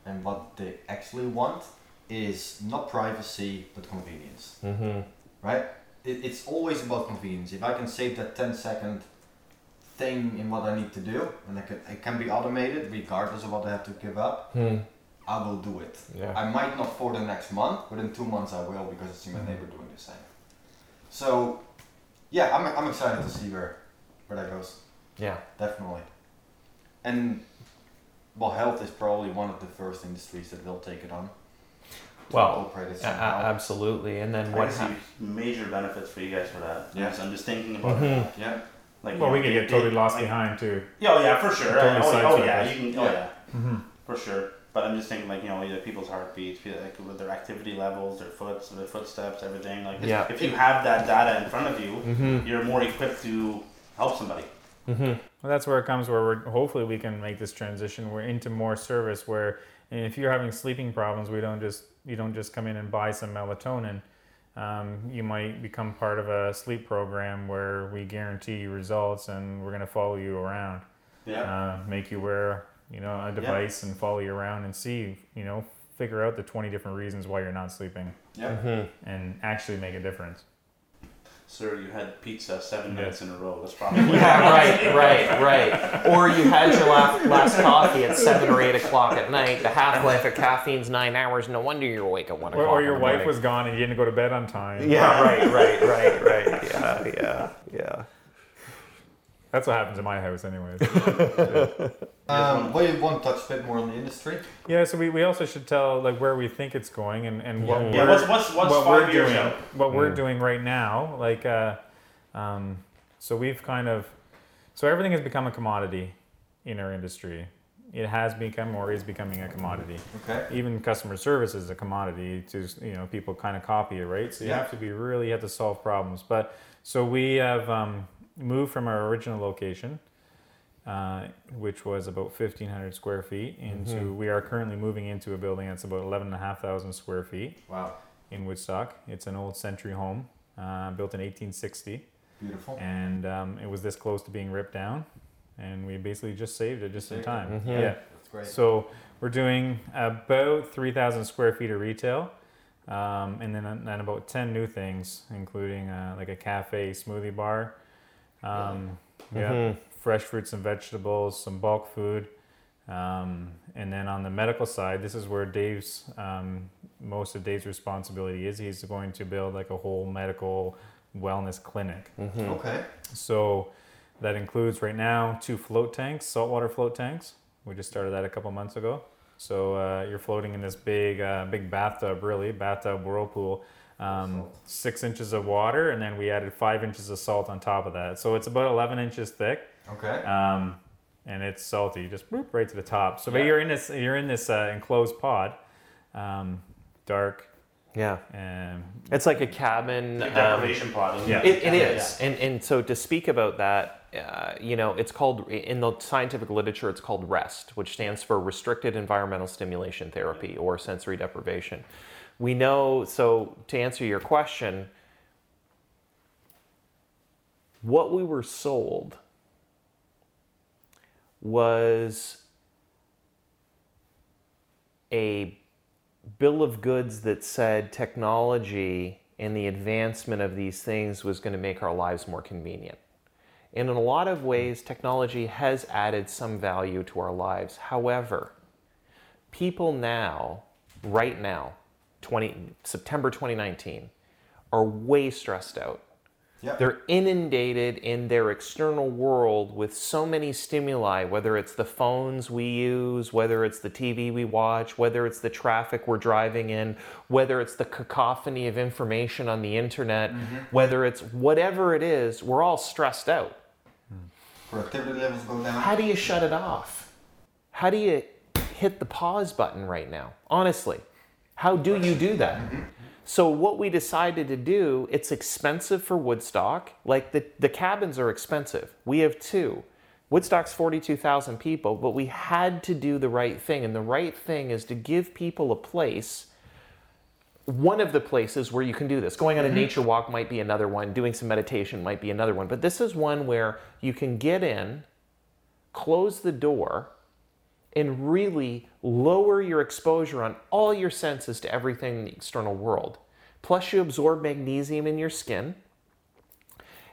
and what they actually want, is not privacy but convenience, Mm-hmm. right? It, it's always about convenience. If I can save that 10 second thing in what I need to do, and I can, it can be automated regardless of what I have to give up, Hmm. I will do it. Yeah. I might not for the next month, but in two months I will because I see my neighbor doing the same. So, yeah, I'm, I'm excited to see where where that goes. Yeah. Definitely. And well, health is probably one of the first industries that will take it on. Well, A- a- absolutely. And then I what? can hap- see major benefits for you guys for that. Yeah. Yes, I'm just thinking about it. yeah. Like, Well, you we could get totally they- lost like- behind too. Yeah, oh yeah, for sure. Totally oh, oh yeah, you can. Oh Yeah. yeah, Mm-hmm. for sure. But I'm just thinking, like you know, either people's heartbeats, like with their activity levels, their foots, their footsteps, everything. Like, Yeah. if you have that data in front of you, Mhm. you're more equipped to help somebody. Mhm. Well, that's where it comes where we're hopefully we can make this transition. We're into more service where And if you're having sleeping problems, we don't just you don't just come in and buy some melatonin. Um, you might become part of a sleep program where we guarantee you results, and we're going to follow you around, Yeah. uh, make you wear you know a device and follow you around and see you know figure out the 20 different reasons why you're not sleeping Yeah. Mm-hmm. and actually make a difference. Sir, you had pizza seven Yeah. minutes in a row. That's probably Yeah, right, right, right. Or you had your last, last coffee at seven or eight o'clock at night. The half life of caffeine's nine hours. No wonder you're awake at one Or, o'clock. or in your the wife morning. was gone and you didn't go to bed on time. Yeah, right, right, right, right. Yeah, yeah, yeah. That's what happens in my house, anyways. Um, well, you want to touch a bit more on the industry. yeah, so we, we also should tell like where we think it's going and, and what Yeah. Yeah, we're, what's what's what's what five we're years doing. out? What we're Mm. doing right now, like, uh, um, so we've kind of, so everything has become a commodity in our industry. It has become or is becoming a commodity. Okay. Even customer service is a commodity. To you know, people kind of copy it, right? So you Yeah. have to be really you have to solve problems. But so we have um, moved from our original location, uh, which was about fifteen hundred square feet, into Mhm. we are currently moving into a building that's about eleven and a half thousand square feet Wow. in Woodstock. It's an old century home, uh, built in 1860, Beautiful. and um, it was this close to being ripped down, and we basically just saved it just in Saved it. time. Mhm. Yeah. That's great. So we're doing about 3,000 square feet of retail, um, and then and about 10 new things, including uh, like a cafe, smoothie bar, um, yeah, Mhm. fresh fruits and vegetables, some bulk food. Um, and then on the medical side, this is where Dave's um, most of Dave's responsibility is. He's going to build like a whole medical wellness clinic. Mhm. Okay. So that includes right now two float tanks, saltwater float tanks. We just started that a couple months ago. So uh, you're floating in this big, uh, big bathtub, really bathtub whirlpool, um, six inches of water, and then we added five inches of salt on top of that. So it's about 11 inches thick, Okay. um, and it's salty, just boop, right to the top. So but you're in this, you're in this uh, enclosed pod, um, dark, Yeah. and It's like a cabin. Like um, deprivation pod. yeah. It, it Yeah, and and so to speak about that, uh, you know, it's called in the scientific literature, it's called REST, which stands for Restricted Environmental Stimulation Therapy or sensory deprivation. We know. So to answer your question, what we were sold was a bill of goods that said technology and the advancement of these things was going to make our lives more convenient. And in a lot of ways, technology has added some value to our lives. However, people now, right now, 20, September 2019, are way stressed out. Yeah. They're inundated in their external world with so many stimuli, whether it's the phones we use, whether it's the TV we watch, whether it's the traffic we're driving in, whether it's the cacophony of information on the internet, mm-hmm. whether it's whatever it is, we're all stressed out. Hmm. Productivity levels go down. How do you shut it off? How do you hit the pause button right now? Honestly, how do you do that? Mm-hmm. So what we decided to do, it's expensive for Woodstock. Like the, the cabins are expensive. We have two. Woodstock's 42,000 people, but we had to do the right thing. And the right thing is to give people a place one of the places where you can do this. Going on a mm-hmm. nature walk might be another one, doing some meditation might be another one, but this is one where you can get in, close the door, and really lower your exposure on all your senses to everything in the external world. Plus, you absorb magnesium in your skin,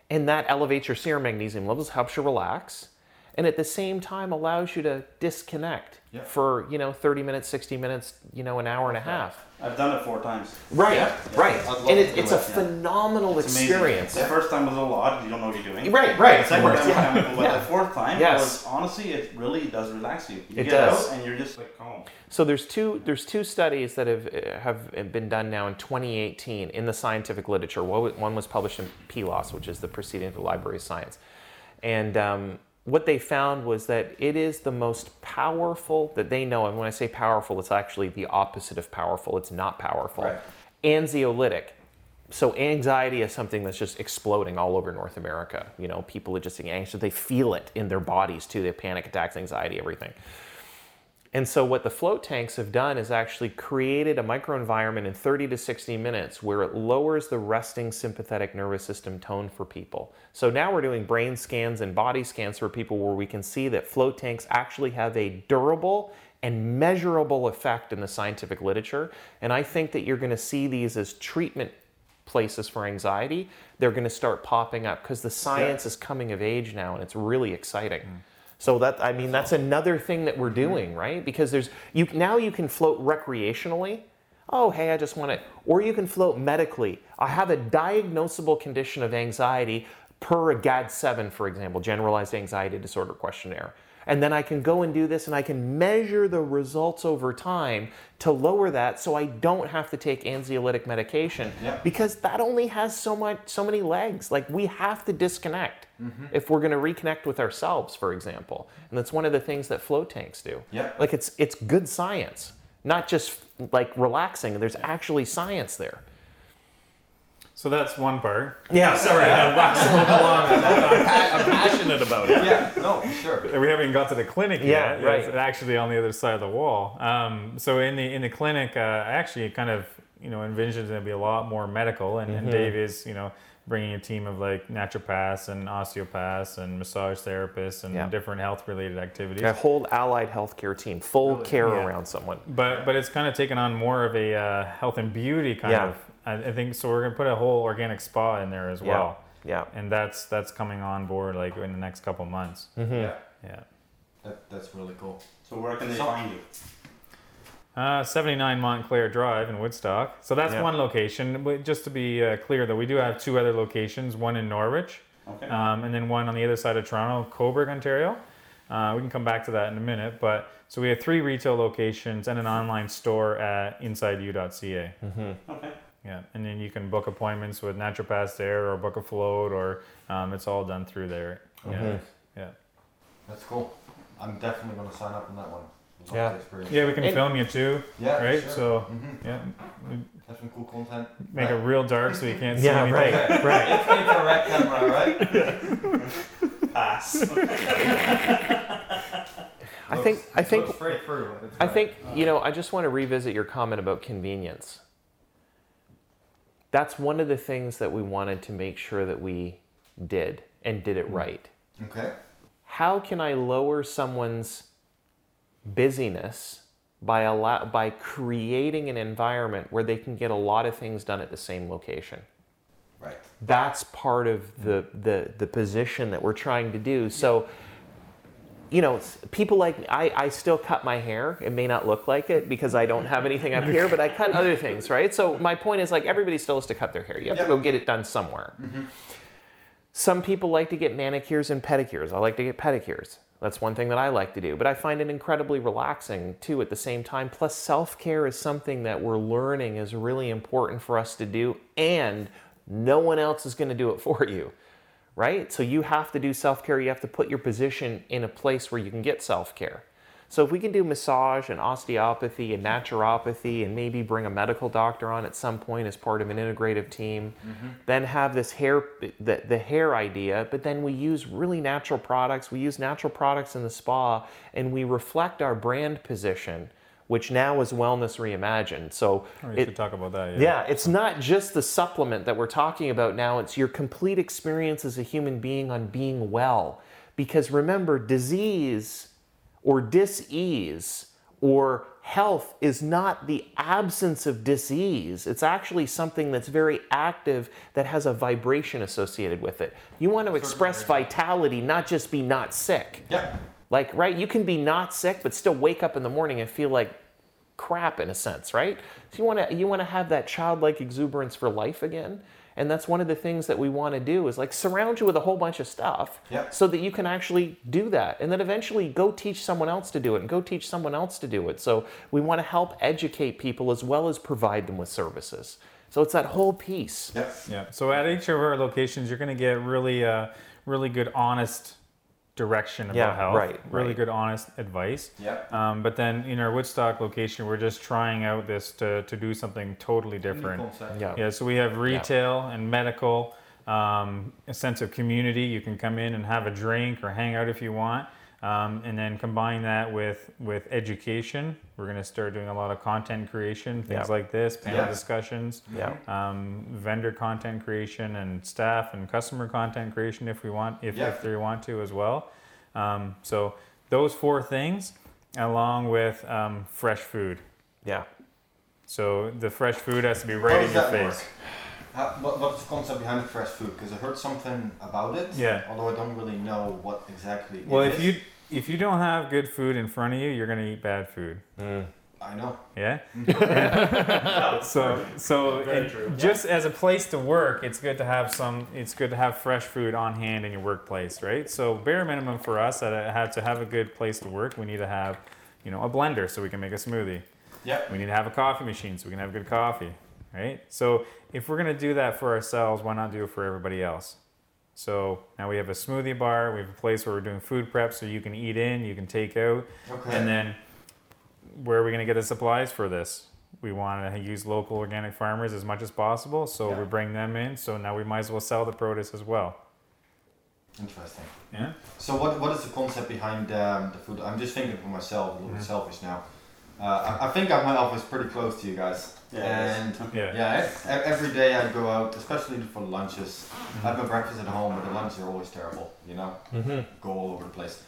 and that elevates your serum magnesium levels, helps you relax, and at the same time allows you to disconnect Yeah. for you know 30 minutes, 60 minutes, you know, an hour and a half. I've done it four times. Right, Yeah. right. And it, it's a it, yeah. phenomenal It's experience. The first time was a lot. You don't know what you're doing. Right, right. The second time yeah. chemical, but yeah. the fourth time Yes. was honestly, it really does relax you. You It get does. out and you're just like calm. So there's two there's two studies that have have been done now in 2018 in the scientific literature. One one was published in PLOS, which is the Proceeding of the Library of Science, and um, what they found was that it is the most powerful that they know. And when I say powerful, it's actually the opposite of powerful. It's not powerful. Right. Anxiolytic. So anxiety is something that's just exploding all over North America. You know, people are just anxious. They feel it in their bodies too. They have panic attacks, anxiety, everything And so, what the float tanks have done is actually created a microenvironment in 30 to 60 minutes where it lowers the resting sympathetic nervous system tone for people. So, now we're doing brain scans and body scans for people where we can see that float tanks actually have a durable and measurable effect in the scientific literature. And I think that you're going to see these as treatment places for anxiety. They're going to start popping up because the science is coming of age now and it's really exciting. Mm. So that I mean that's another thing that we're doing, right? Because there's you now you can float recreationally. Oh, hey, I just want to or you can float medically. I have a diagnosable condition of anxiety per a GAD-7 for example, generalized anxiety disorder questionnaire. And then I can go and do this and I can measure the results over time to lower that so I don't have to take anxiolytic medication Yeah. because that only has so much so many legs. Like we have to disconnect mm-hmm. if we're going to reconnect with ourselves, for example. And that's one of the things that float tanks do. Yeah. Like it's it's good science, not just like relaxing. There's actually science there. So that's one part. Yeah, sorry, I'm waxing along. I'm, pa- I'm passionate about it. Yeah, no, sure. We haven't even got to the clinic Yeah, yet. right. It's actually on the other side of the wall. Um, so in the in the clinic, uh, I actually kind of you know envisioned it to be a lot more medical, and, Mm-hmm. and Dave is you know bringing a team of like naturopaths and osteopaths and massage therapists and Yeah. different health related activities. A whole allied healthcare team, full care Yeah. around someone. But but it's kind of taken on more of a uh, health and beauty kind Yeah. of. I, I think so. We're gonna put a whole organic spa in there as Yeah. well, Yeah. and that's that's coming on board like in the next couple months. Mm-hmm. Yeah, Yeah. that, that's really cool. So where can they So- find you? Uh, 79 Montclair Drive in Woodstock. So that's Yeah. one location. But just to be uh, clear, though, we do have two other locations one in Norwich, Okay. um, and then one on the other side of Toronto, Cobourg, Ontario. Uh, we can come back to that in a minute. But so we have three retail locations and an online store at insideu.ca. okay. Yeah, and then you can book appointments with naturopaths there, or book a float, or um, it's all done through there. Yeah, Mm-hmm. yeah, That's cool. I'm definitely gonna sign up on that one. Yeah. yeah. We can And- film you too, Yeah, right? sure. So Mhm. yeah, Have some cool content. make right. it real dark so you can't see Yeah, anything. right, right. It's infrared camera, right? Pass. I think I think Looks straight through. but it's I think you know. I just want to revisit your comment about convenience. That's one of the things that we wanted to make sure that we did and did it mm-hmm. right. Okay. How can I lower someone's busyness by allow, by creating an environment where they can get a lot of things done at the same location? Right. that's part of the, mm-hmm. the the position that we're trying to do so you know people like I, I still cut my hair. It may not look like it because i don't have anything up here but i cut other things right? So my point is like everybody still has to cut their hair. You have to go get it done somewhere. Mm-hmm. Some people like to get manicures and pedicures. I like to get pedicures. That's one thing that i like to do but i find it incredibly relaxing too at the same time. Plus self-care is something that we're learning is really important for us to do and no one else is going to do it for you right? So you have to do self-care. You have to put your position in a place where you can get self-care. So if we can do massage and osteopathy and naturopathy and maybe bring a medical doctor on at some point as part of an integrative team mm-hmm. then have this hair the, the hair idea but then we use really natural products. We use natural products in the spa and we reflect our brand position which now is wellness reimagined so Oh, it- should talk about that. yeah, it's not just the supplement that we're talking about now, it's your complete experience as a human being on being well. Because remember, disease or dis-ease or health is not the absence of disease. It's actually something that's very active that has a vibration associated with it. You want to express vitality, not just be not sick. Yeah. Like, right, you can be not sick but still wake up in the morning and feel like crap in a sense, right? So you want to you want to have that childlike exuberance for life again. And that's one of the things that we want to do is like surround you with a whole bunch of stuff Yep. so that you can actually do that. And then eventually go teach someone else to do it and go teach someone else to do it. So we want to help educate people as well as provide them with services. So it's that whole piece. Yeah. Yeah. So at each of our locations, you're going to get really, uh, really good, honest direction about Yeah, health. right, Really right. good, honest advice. Yeah. Um, but then in our Woodstock location, we're just trying out this to, to do something totally different. Yeah. Yeah. So we have retail and medical, um, a sense of community. You can come in and have a drink or hang out if you want. Um, and then combine that with with education. We're going to start doing a lot of content creation, things Yeah. like this, panel Yeah. discussions, Yeah. um, vendor content creation, and staff and customer content creation if we want, if, Yeah. if they want to as well. Um, so those four things, along with um, fresh food. Yeah. So the fresh food has to be right in your face. work? How, what, what's the concept behind the fresh food? Because I heard something about it. Yeah. Although I don't really know what exactly. Well, it if is. you if you don't have good food in front of you, you're gonna eat bad food. Mm. I know. Yeah. so so Very and true. just as a place to work, it's good to have some. It's good to have fresh food on hand in your workplace, right? So bare minimum for us, that I have to have a good place to work, we need to have, you know, a blender so we can make a smoothie. Yeah. We need to have a coffee machine so we can have good coffee, right? So if we're gonna do that for ourselves, why not do it for everybody else? So now we have a smoothie bar. We have a place where we're doing food prep, so you can eat in, you can take out, Okay. and then where are we going to get the supplies for this? We want to use local organic farmers as much as possible, so Yeah. we bring them in. So now we might as well sell the produce as well. Interesting. Yeah. So what what is the concept behind um, the food? I'm just thinking for myself, a little Mm-hmm. selfish now. Uh, I, I think I- my office is pretty close to you guys. Yeah, and. Yeah. yeah, every day I go out, especially for lunches. Mm-hmm. I have my breakfast at home, but the lunches are always terrible. You know, Mm-hmm. go all over the place.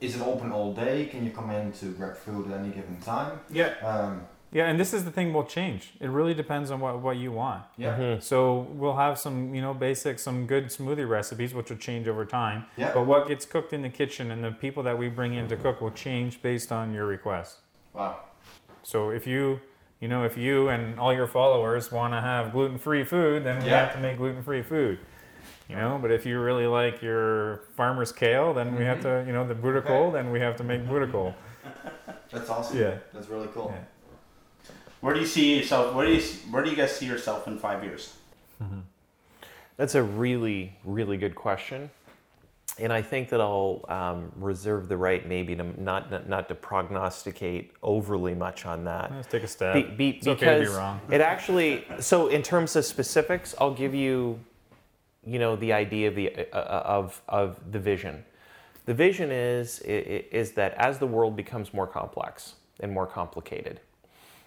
Is it open all day? Can you come in to grab food at any given time? Yeah. Um, Yeah, and this is the thing will change. It really depends on what, what you want. yeah. So we'll have some, you know, basic, some good smoothie recipes, which will change over time. Yeah. But what gets cooked in the kitchen and the people that we bring in to cook will change based on your request. Wow. So if you, you know, if you and all your followers want to have gluten-free food, then we Yeah. have to make gluten-free food. You know, but if you really like your farmer's kale, then we have mm-hmm. to, you know, the boerenkool, then we have to make boerenkool. That's awesome. Yeah. That's really cool. Yeah. Where do you see yourself? Where do you where do you guys see yourself in five years? Mm-hmm. That's a really, really good question. And I think that I'll um, reserve the right maybe to not, not, not to prognosticate overly much on that. Let's take a stab. Be, be, it's okay to be because wrong. it actually, so in terms of specifics, I'll give you, you know, the idea of the uh, uh, of of the vision. The vision is is that as the world becomes more complex and more complicated,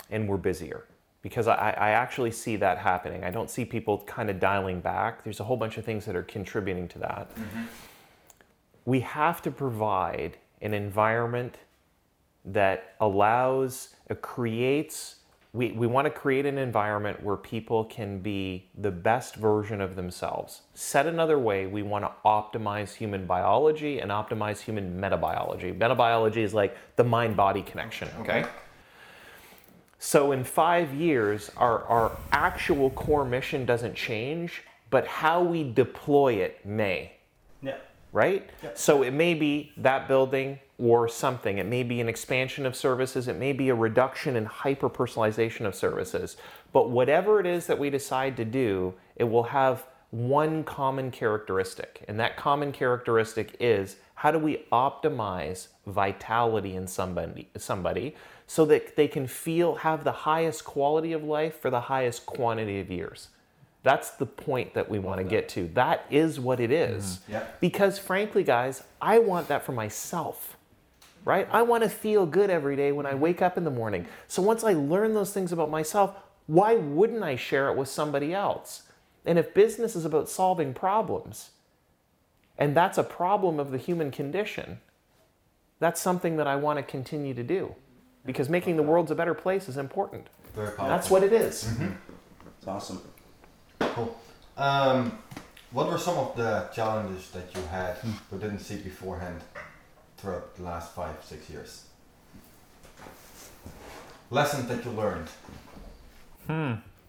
and we're busier, because I, I actually see that happening. I don't see people kind of dialing back. There's a whole bunch of things that are contributing to that. We have to provide an environment that allows, uh, creates, we, we want to create an environment where people can be the best version of themselves. Said another way, we want to optimize human biology and optimize human metabiology. Metabiology is like the mind body connection, okay? Okay. So in five years, our, our actual core mission doesn't change, but how we deploy it may Yeah. Right? So it may be that building or something. It may be an expansion of services. It may be a reduction in hyper personalization of services. But whatever it is that we decide to do, it will have one common characteristic. And that common characteristic is how do we optimize vitality in somebody, somebody so that they can feel, have the highest quality of life for the highest quantity of years? That's the point that we want to get to. That is what it mm-hmm. is. Yeah. Because frankly, guys, I want that for myself. Right? I want to feel good every day when I mm-hmm. wake up in the morning. So once I learn those things about myself, why wouldn't I share it with somebody else? And if business is about solving problems, and that's a problem of the human condition, that's something that I want to continue to do. Because making the world a better place is important. Very powerful. That's what it is. Mm-hmm. It's awesome. Cool. Um, what were some of the challenges that you had Hmm. but didn't see beforehand throughout the last five, six years? Lessons that you learned.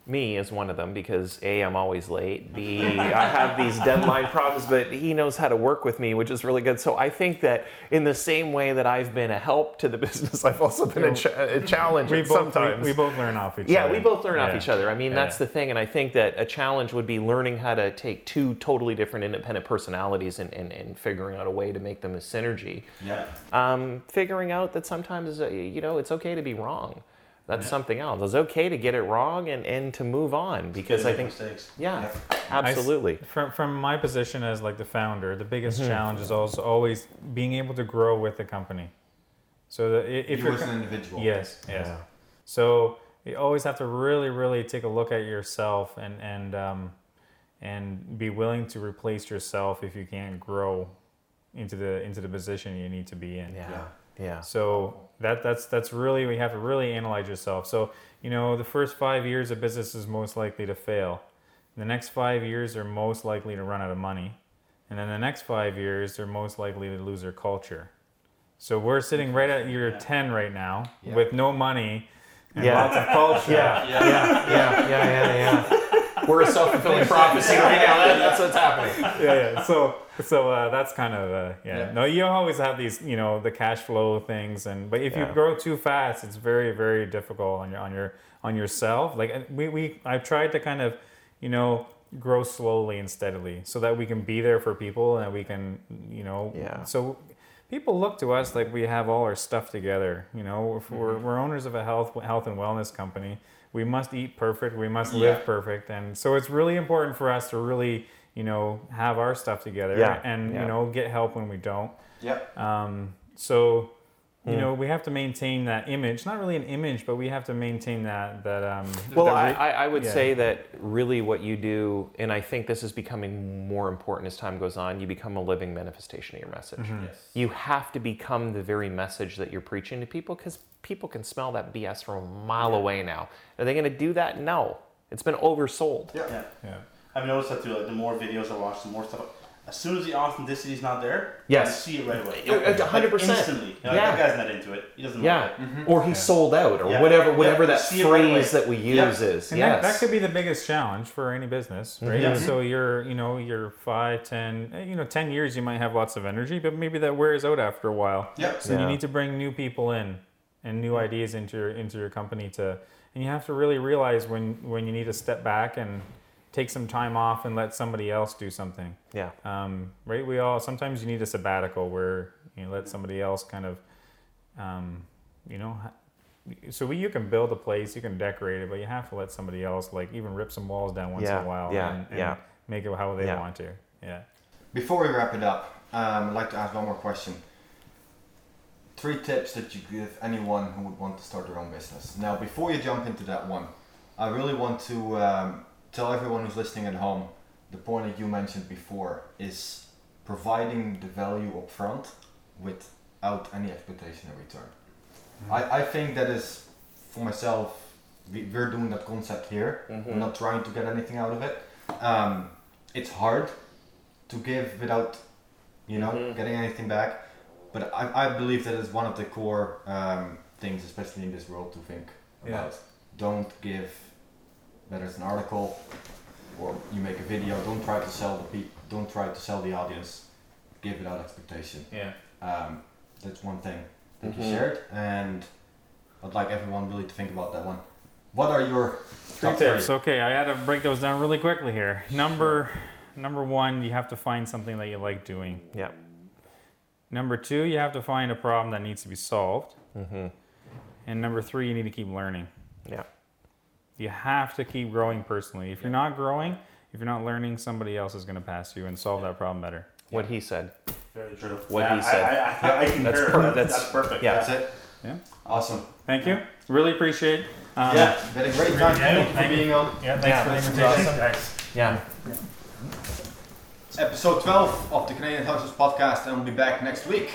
Me is one of them because A, I'm always late. B, I have these deadline problems, but he knows how to work with me, which is really good. So I think that in the same way that I've been a help to the business, I've also been a, ch- a challenge We both, sometimes. we, we both learn off each yeah, other. Yeah, we both learn off each other. I mean, that's the thing. And I think that a challenge would be learning how to take two totally different independent personalities and, and, and figuring out a way to make them a synergy Yeah. um, figuring out that sometimes uh, you know it's okay to be wrong That's something else. It's okay to get it wrong and, and to move on because I think, mistakes. yeah, Yeah. absolutely. From from my position as like the founder, the biggest Mm-hmm. challenge is also always being able to grow with the company. So that if you you're as an individual. yes, yes. Yeah. So you always have to really, really take a look at yourself and and um, and be willing to replace yourself if you can't grow into the into the position you need to be in. Yeah. Yeah. Yeah. So that that's that's really we have to really analyze yourself. So you know the first five years a business is most likely to fail. The next five years are most likely to run out of money, and then the next five years they're most likely to lose their culture. So we're sitting right at year Yeah. ten right now Yeah. with no money and Yeah. lots of culture. Yeah. Yeah. Yeah. Yeah. Yeah. Yeah. We're a self fulfilling prophecy right now. That- That's what's happening. yeah, yeah. So, so uh, that's kind of uh, yeah. Yeah. No, you always have these, you know, the cash flow things, and but if Yeah. you grow too fast, it's very, very difficult on your on your on yourself. Like we we I've tried to kind of, you know, grow slowly and steadily, so that we can be there for people and we can, you know, Yeah. So people look to us like we have all our stuff together. You know, we're, we're owners of a health health and wellness company. We must eat perfect. We must live Yeah. perfect, and so it's really important for us to really, you know, have our stuff together Yeah, and yeah. you know get help when we don't. Yep. Um, so, you Hmm. know, we have to maintain that image. Not really an image, but we have to maintain that that. Um, Well, that I, re- I I would yeah. say that really what you do, and I think this is becoming more important as time goes on, you become a living manifestation of your message. Mm-hmm. Yes. You have to become the very message that you're preaching to people because people can smell that BS from a mile away now. Are they going to do that? No. It's been oversold. Yeah. Yeah. yeah. I've noticed that too. Like the more videos I watch, the more stuff. As soon as the authenticity is not there, Yes. I see it right away. Yeah, a hundred Like, percent. Instantly. Like, Yeah. That guy's not into it. He doesn't. Yeah. Like it. Or he's sold out or Yeah. whatever whatever you that see it right phrase that we Yeah. use is. And yes. that, that could be the biggest challenge for any business, right? Yeah. So you're, you know, you're five, ten, eh, you know, ten years, you might have lots of energy, but maybe that wears out after a while. Yep. So Yeah. you need to bring new people in and new ideas into your into your company to, and you have to really realize when when you need to step back and take some time off and let somebody else do something. yeah. Um, right? We all sometimes you need a sabbatical where you know, let somebody else kind of, um, you know. So we, you can build a place, you can decorate it, but you have to let somebody else, like even rip some walls down once Yeah, in a while, yeah, and, and yeah. make it how they Yeah. want to. Yeah. Before we wrap it up, um, I'd like to ask one more question. Three tips that you give anyone who would want to start their own business. Now, before you jump into that one, I really want to um, tell everyone who's listening at home the point that you mentioned before is providing the value up front without any expectation in return. I, I think that is, for myself, we, we're doing that concept here. We're not trying to get anything out of it. Um, it's hard to give without, you know, Mhm. getting anything back. But I, I believe that is one of the core um, things, especially in this world, to think Yeah. about. Don't give, whether it's an article or you make a video. Don't try to sell the pe- Don't try to sell the audience. Give without expectation. Yeah. Um, that's one thing that Mhm. you shared, and I'd like everyone really to think about that one. What are your Three top tips. Okay, I had to break those down really quickly here. Number number one, you have to find something that you like doing. Yeah. Number two, you have to find a problem that needs to be solved. Mm-hmm. And number three, you need to keep learning. Yeah. You have to keep growing personally. If you're not growing, if you're not learning, somebody else is going to pass you and solve that problem better. What he said. Very true. What Yeah, he said. I, I, I, I concur. That's That's, per- that's, that's- perfect. yeah. That's it. Yeah. Awesome. Thank you. Really appreciate. Um, yeah, been a great time. Yeah, Thank you for being on. Yeah. Thanks Yeah, for the invitation, awesome. guys. Yeah. Episode 12 of the Canadian Hustlers podcast, and we'll be back next week.